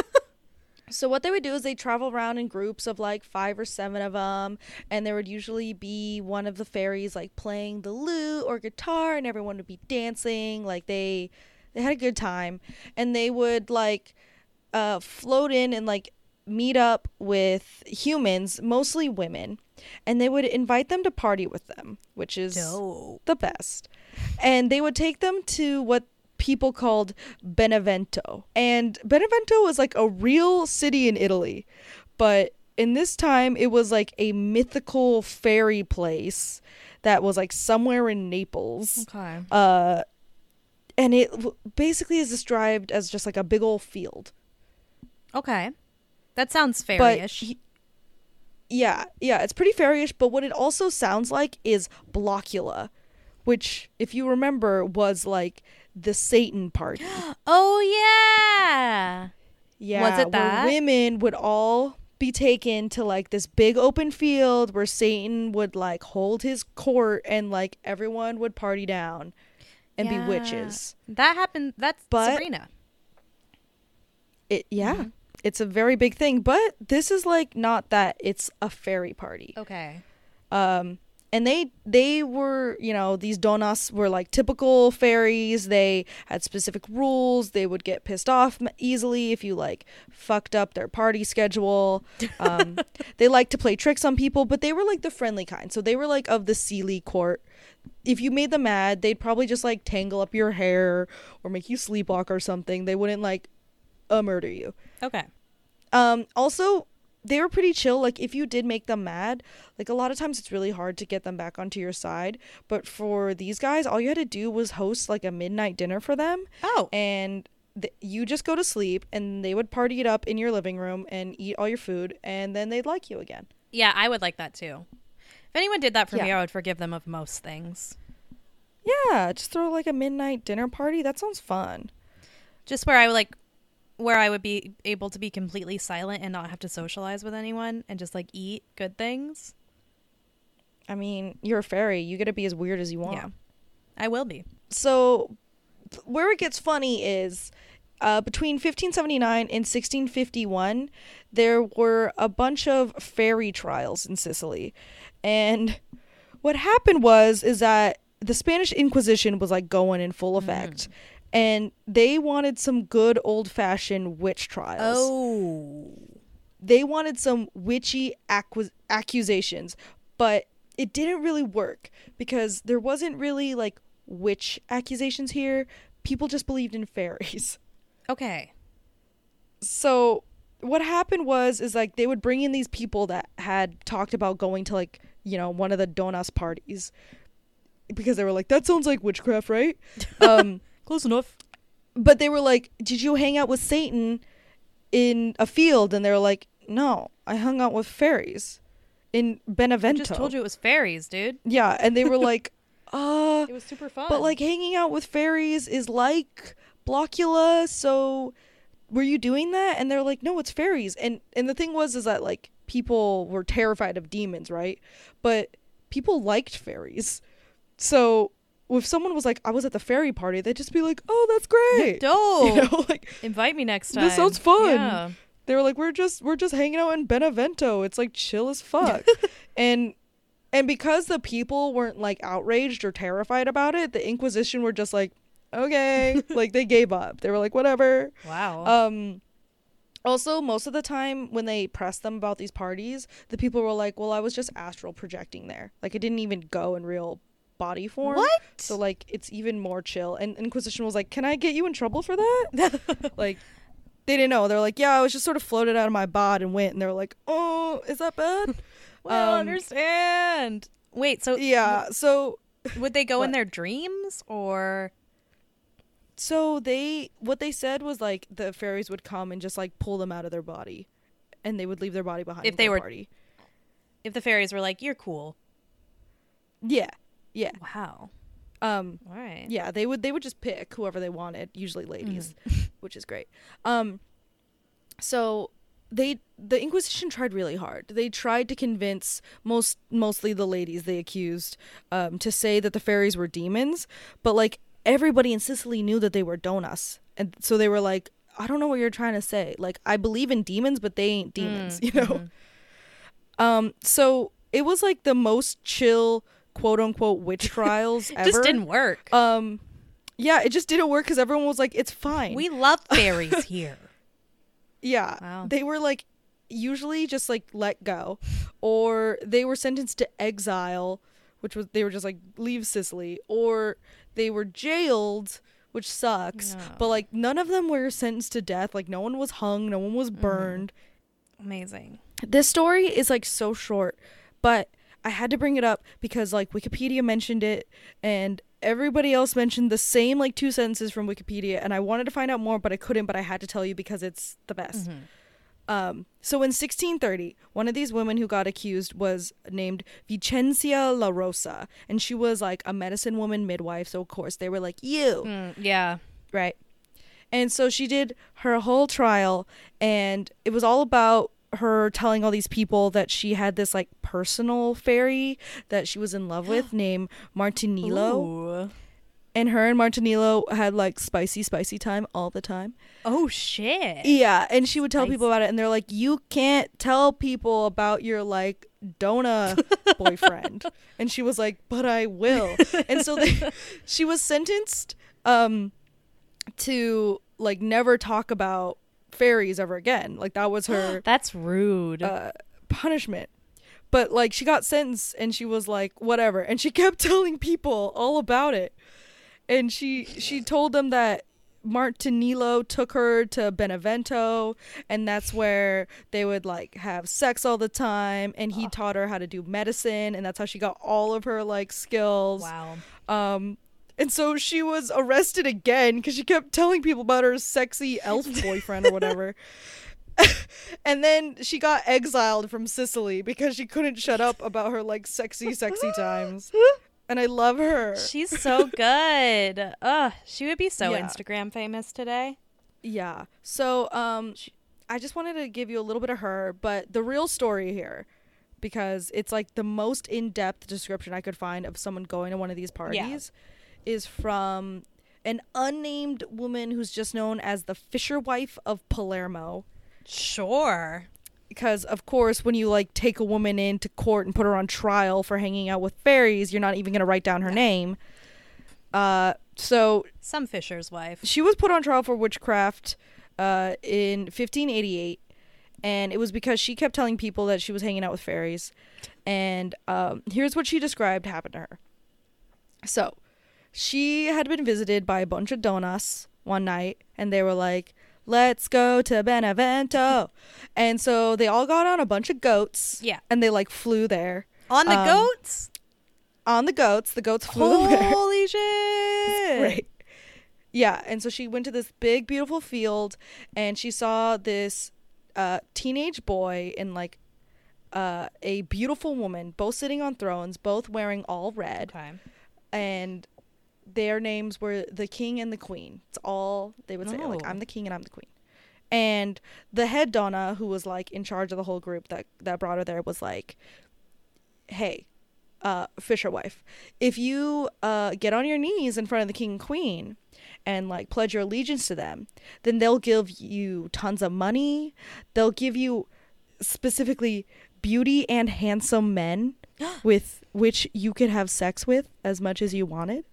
So what they would do is they travel around in groups of like five or seven of them, and there would usually be one of the fairies like playing the lute or guitar, and everyone would be dancing. Like they, they had a good time, and they would like, uh, float in and like meet up with humans, mostly women, and they would invite them to party with them, which is Dope. the best. And they would take them to what people called Benevento. And Benevento was like a real city in Italy. But in this time, it was like a mythical fairy place that was like somewhere in Naples. Okay. Uh, and it basically is described as just like a big old field. Okay. That sounds But fairyish. he- yeah, yeah, it's pretty fairyish. But what it also sounds like is Blockula, which, if you remember, was like the Satan party. oh yeah. Yeah, Was it that? where women would all be taken to like this big open field where Satan would like hold his court and like everyone would party down and Yeah. be witches. That happened. That's But- Sabrina. It yeah, Mm-hmm. It's a very big thing, but this is like not that. It's a fairy party. Okay. um and they they were you know these donas were like typical fairies they had specific rules they would get pissed off easily if you like fucked up their party schedule um they liked to play tricks on people but they were like the friendly kind so they were like of the Seelie Court if you made them mad they'd probably just like tangle up your hair or make you sleepwalk or something they wouldn't like uh, murder you Okay. Um, also, they were pretty chill. Like, if you did make them mad, like, a lot of times it's really hard to get them back onto your side. But for these guys, all you had to do was host, like, a midnight dinner for them. Oh. And th- you just go to sleep, and they would party it up in your living room and eat all your food, and then they'd like you again. Yeah, I would like that too. If anyone did that for me, I would forgive them of most things. Yeah, just throw, like, a midnight dinner party. That sounds fun. Just where I would like where I would be able to be completely silent and not have to socialize with anyone and just like eat good things. I mean, you're a fairy. You get to be as weird as you want. Yeah. I will be. so where it gets funny is uh, between 1579 and 1651 there were a bunch of fairy trials in sicily and what happened was is that the spanish inquisition was like going in full effect and they wanted some good old-fashioned witch trials Oh. they wanted some witchy acqui- accusations, but it didn't really work because there wasn't really like witch accusations here. People just believed in fairies. Okay. So what happened was is like they would bring in these people that had talked about going to like, you know, one of the donas parties because they were like that sounds like witchcraft, right? um Close enough. but they were like, "Did you hang out with Satan in a field?" And they were like, "No, I hung out with fairies in Benevento. I just told you it was fairies, dude. Yeah, and they were like, "Uh, It was super fun. but like hanging out with fairies is like Blockula, so were you doing that?" And they're like, "No, it's fairies." And and the thing was is that like people were terrified of demons, right? But people liked fairies. So if someone was like, "I was at the fairy party," they'd just be like, "Oh, that's great." dope. You know, like Invite me next time. This sounds fun. Yeah. they were like we're just we're just hanging out in benevento it's like chill as fuck and and because the people weren't like outraged or terrified about it the inquisition were just like okay. like they gave up. They were like, whatever. Wow. Um also most of the time when they pressed them about these parties, the people were like, Well, I was just astral projecting there. Like it didn't even go in real body form. what? So like it's even more chill. And Inquisition was like, Can I get you in trouble for that? like they didn't know. They're like, Yeah, I was just sort of floated out of my bod and went and they're like, Oh, is that bad? I don't um, understand. Wait, so yeah. So would they go in their dreams or So they what they said was like the fairies would come and just like pull them out of their body, and they would leave their body behind. If they were- party. if the fairies were like, "You're cool." yeah, yeah, Wow. um, All right. yeah, they would they would just pick whoever they wanted, usually ladies, Mm-hmm. which is great. Um, so they the Inquisition tried really hard. They tried to convince most mostly the ladies they accused um to say that the fairies were demons, but like everybody in Sicily knew that they were donuts, and so they were like. I don't know what you're trying to say. Like I believe in demons, but they ain't demons, Mm, you know. mhm. Um, so it was like the most chill, quote unquote, witch trials ever. Just didn't work. Um, yeah, it just didn't work because everyone was like, "It's fine." we love fairies here. yeah, Wow. they were like usually just like let go, or they were sentenced to exile, which was they were just like leave Sicily, or they were jailed, which sucks. No. But like none of them were sentenced to death. Like no one was hung, no one was Mm-hmm. burned. Amazing. This story is like so short, but I had to bring it up because like Wikipedia mentioned it and everybody else mentioned the same like two sentences from Wikipedia and I wanted to find out more but I couldn't but I had to tell you because it's the best. Mhm. Um so in 1630, one of these women who got accused was named Vicencia La Rosa and she was like a medicine woman midwife so of course they were like you Mm, yeah. Right. And so she did her whole trial, and it was all about her telling all these people that she had this like personal fairy that she was in love with named Martinilo. Ooh. And her and Martinilo had like spicy, spicy time all the time. Oh shit. Yeah. And she would tell people about it, and they're like, You can't tell people about your like Dona boyfriend. and she was like, But I will. and so they, she was sentenced um to like never talk about fairies ever again. Like that was her That's rude. uh, punishment. But like she got sentenced and she was like whatever and she kept telling people all about it. And she she told them that Martinilo took her to Benevento and that's where they would like have sex all the time and he taught her how to do medicine and that's how she got all of her like skills. wow. Um, and so she was arrested again because she kept telling people about her sexy elf boyfriend or whatever. and then she got exiled from Sicily because she couldn't shut up about her like sexy, sexy times. And I love her. She's so good. Ugh, she would be so Yeah. Instagram famous today. Yeah. So, um, I just wanted to give you a little bit of her, but the real story here, because it's like the most in depth description I could find of someone going to one of these parties, is from an unnamed woman who's just known as the Fisher wife of Palermo. Sure. Because, of course, when you like take a woman into court and put her on trial for hanging out with fairies, you're not even going to write down her name. Uh, so Some Fisher's wife. she was put on trial for witchcraft uh, in 1588 and it was because she kept telling people that she was hanging out with fairies and um, here's what she described happened to her so she had been visited by a bunch of donas one night and they were like let's go to benevento and so they all got on a bunch of goats Yeah. and they like flew there On the Um, goats? on the goats the goats flew there Holy shit. Right. Yeah, and so she went to this big, beautiful field, and she saw this uh, teenage boy and like uh, a beautiful woman, both sitting on thrones, both wearing all red, Okay. and their names were the king and the queen. It's all they would say, like Oh. I'm the king and I'm the queen. And the head Dona, who was like in charge of the whole group that that brought her there, was like, "Hey, uh, Fisher wife, if you uh, get on your knees in front of the king and queen and like pledge your allegiance to them, then they'll give you tons of money. They'll give you specifically beauty and handsome men with which you could have sex with as much as you wanted.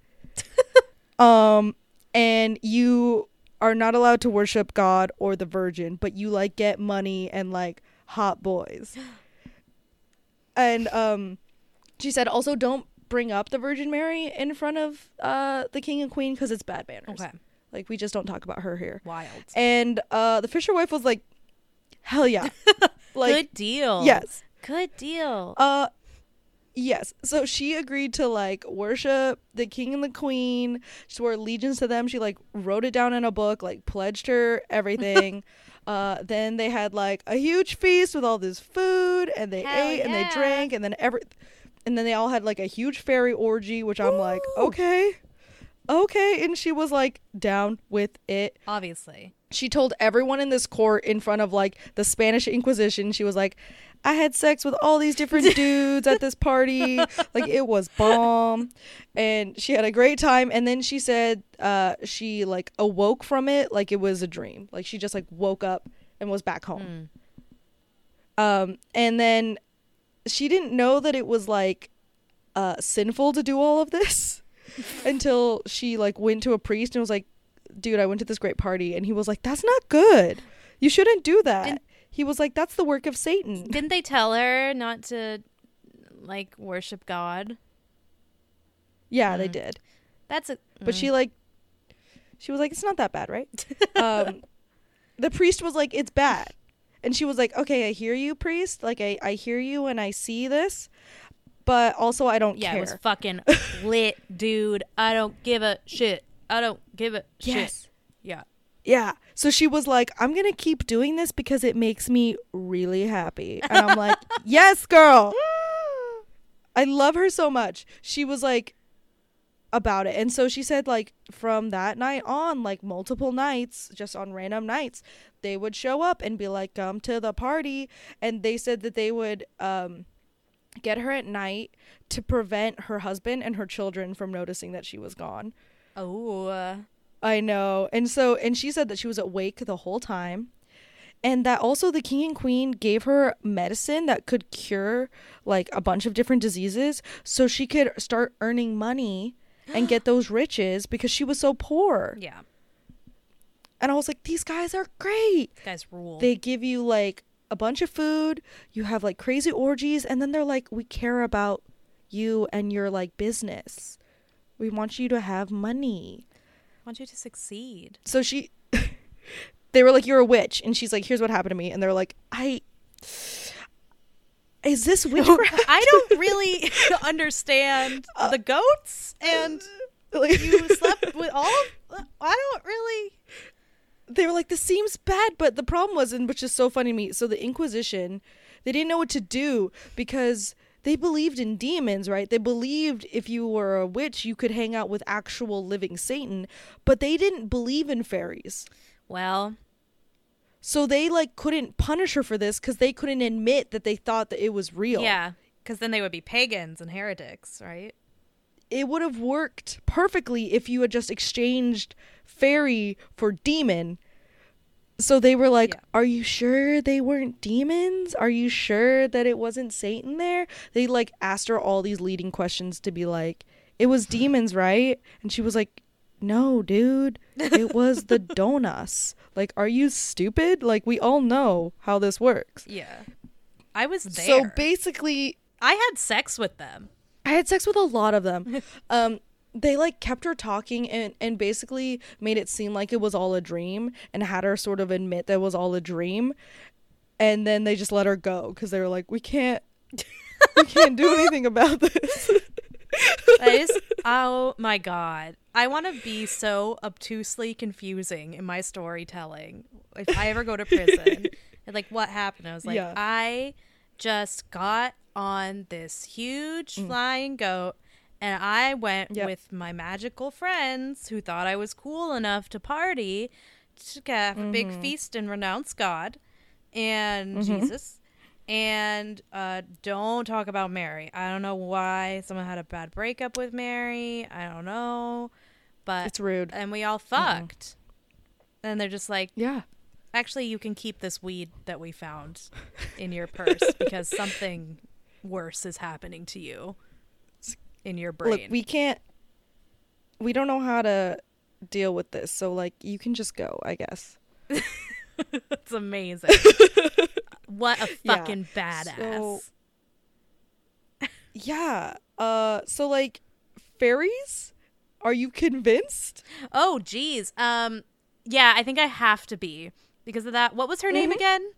Um, and you are not allowed to worship God or the Virgin, but you like get money and like hot boys. And um she said also don't bring up the Virgin Mary in front of uh the king and queen cuz it's bad manners. Okay. Like we just don't talk about her here. Wild. And uh the Fisher wife was like hell yeah. like Good deal. yes. Good deal. Uh yes. So she agreed to like worship the king and the queen. She swore allegiance to them. She like wrote it down in a book, like pledged her everything. uh then they had like a huge feast with all this food and they Hell ate and they drank and then every and then they all had like a huge fairy orgy, which I'm like, okay. Okay, and she was like down with it Obviously. she told everyone in this court in front of like the Spanish Inquisition, she was like, I had sex with all these different dudes at this party. Like it was bomb. And she had a great time. And then she said uh she like awoke from it like it was a dream. Like she just like woke up and was back home. Mm. Um and then she didn't know that it was like uh sinful to do all of this until she like went to a priest and was like dude i went to this great party and he was like that's not good you shouldn't do that he was like that's the work of satan Didn't they tell her not to like worship God? yeah they Mm. did That's a but mm. she like she was like it's not that bad right um the priest was like it's bad and she was like okay i hear you priest like i i hear you and i see this but also i don't Yeah, care it was fucking lit, dude. I don't give a shit. I don't give a yes shit. Yeah. Yeah. So she was like, I'm going to keep doing this because it makes me really happy. And I'm like, yes, girl. I love her so much. She was like, about it. And so she said, like, from that night on, like, multiple nights, just on random nights, they would show up and be like, come to the party. And they said that they would, um, get her at night to prevent her husband and her children from noticing that she was gone. Oh. I know. And so and she said that she was awake the whole time. And that also the king and queen gave her medicine that could cure like a bunch of different diseases so she could start earning money and get those riches because she was so poor. yeah. And I was like these guys are great. These guys rule. They give you like a bunch of food, you have like crazy orgies and then they're like we care about you and your like business. We want you to have money. Want you to succeed. so she they were like you're a witch and she's like here's what happened to me and they're like i is this witchcraft I don't really understand uh, the goats, and Like- you slept with all. Of, I don't really. they were like this seems bad but the problem was and which is so funny to me so the inquisition they didn't know what to do because they believed in demons right they believed if you were a witch you could hang out with actual living satan but they didn't believe in fairies Well, so they like couldn't punish her for this because they couldn't admit that they thought that it was real yeah, because then they would be pagans and heretics, right? it would have worked perfectly if you had just exchanged fairy for demon. So they were like, Yeah. "Are you sure they weren't demons? Are you sure that it wasn't Satan there?" They like asked her all these leading questions to be like, "It was demons, right?" And she was like, "No, dude. It was the donuts. Like, are you stupid? Like we all know how this works." Yeah, I was there. So basically, I had sex with them. I had sex with a lot of them. um, they like kept her talking and and basically made it seem like it was all a dream and had her sort of admit that it was all a dream, and then they just let her go because they were like, we can't, we can't do anything about this. Oh my god. I want to be so obtusely confusing in my storytelling. If I ever go to prison, and like what happened? I was like, Yeah. I just got on this huge mm. flying goat and I went. Yep. with my magical friends who thought I was cool enough to party to have a big Mm-hmm. feast and renounce God and Jesus. And uh, don't talk about Mary. I don't know why someone had a bad breakup with Mary. I don't know, but it's rude. and we all fucked. And they're just like, Yeah. actually, you can keep this weed that we found in your purse because something worse is happening to you in your brain. Look, we can't. We don't know how to deal with this. So like you can just go, I guess. That's amazing. what a Yeah. fucking badass. So- Yeah. Uh so like fairies? Are you convinced? oh, geez. Um, yeah, I think I have to be because of that. What was her name Mhm. again?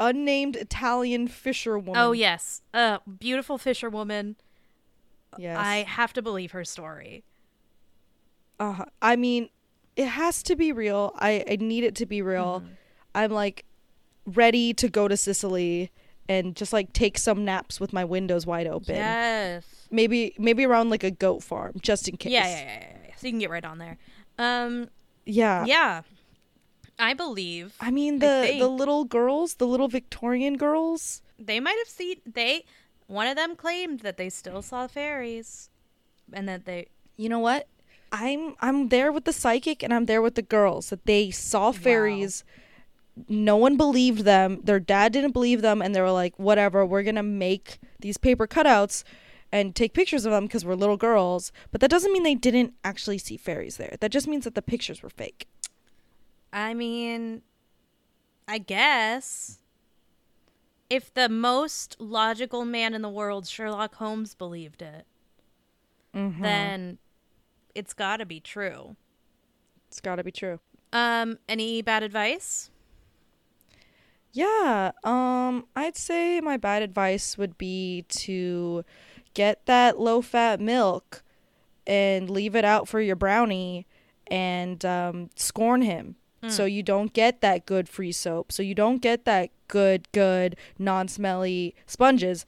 Unnamed Italian fisherwoman. Oh, yes. Uh, beautiful fisherwoman. Yes. I have to believe her story. uh I mean, it has to be real. I, I need it to be real. Mm-hmm. I'm like ready to go to Sicily and just like take some naps with my windows wide open. Yes. Maybe maybe around like a goat farm, just in case. Yeah, yeah, yeah, yeah, yeah. So you can get right on there. Um, Yeah. yeah. I believe I mean I the the little girls, the little Victorian girls. they might have seen they one of them claimed that they still saw fairies and that they You know what? I'm I'm there with the psychic and I'm there with the girls that they saw fairies. No one believed them. Their dad didn't believe them and they were like, "Whatever, we're going to make these paper cutouts and take pictures of them because we're little girls." But that doesn't mean they didn't actually see fairies there. That just means that the pictures were fake. I mean, I guess if the most logical man in the world, Sherlock Holmes, believed it, Mm-hmm. then it's got to be true. It's got to be true. Um, any bad advice? Yeah, um, I'd say my bad advice would be to get that low fat milk and leave it out for your brownie and um, scorn him. So you don't get that good free soap. So you don't get that good, good, non smelly sponges.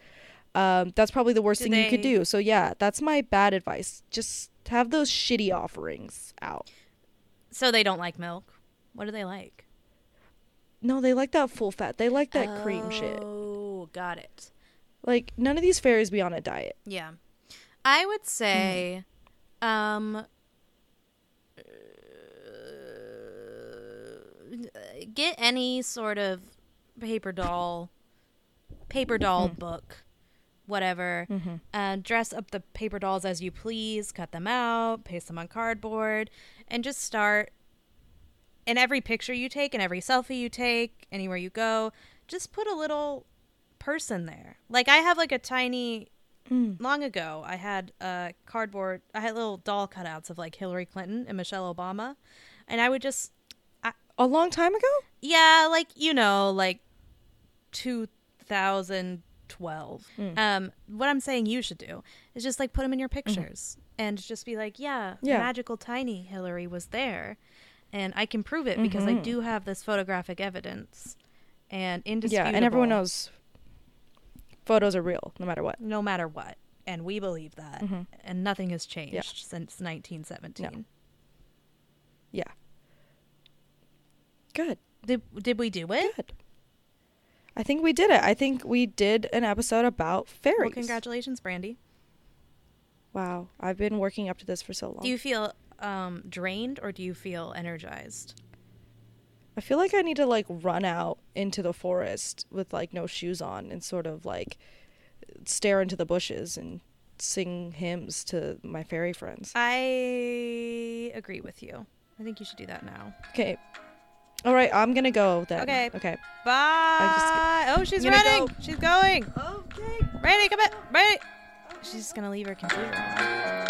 Um, that's probably the worst Do thing you could do. So yeah, that's my bad advice. Just have those shitty offerings out. So they don't like milk. What do they like? No, they like that full fat. They like that cream shit. Oh, got it. Like none of these fairies be on a diet. Yeah. I would say um get any sort of paper doll paper doll book whatever Mm-hmm. and dress up the paper dolls as you please cut them out paste them on cardboard and just start in every picture you take and every selfie you take anywhere you go just put a little person there like i have like a tiny Mm. long ago i had a cardboard i had little doll cutouts of like hillary clinton and michelle obama and i would just A long time ago? yeah like you know like 2012 Mm. um what i'm saying you should do is just like put them in your pictures and just be like yeah, Mm-hmm. Yeah. magical tiny hillary was there and i can prove it because i Mhm. do have this photographic evidence and indisputable. Yeah, and everyone knows photos are real, no matter what. no matter what and we believe that Mhm. and nothing has changed since 1917 Yeah. Good. did, did we do it Good. I think we did it. I think we did an episode about fairies. well congratulations brandi Wow, I've been working up to this for so long. do you feel um, drained or do you feel energized I feel like I need to like run out into the forest with like no shoes on and sort of like stare into the bushes and sing hymns to my fairy friends. I agree with you. I think you should do that now. Okay. All right, I'm going to go then. Okay. Okay. Bye. oh, she's running. go. She's going. Okay. Randy, come in. Randy. She's just gonna leave her computer. on.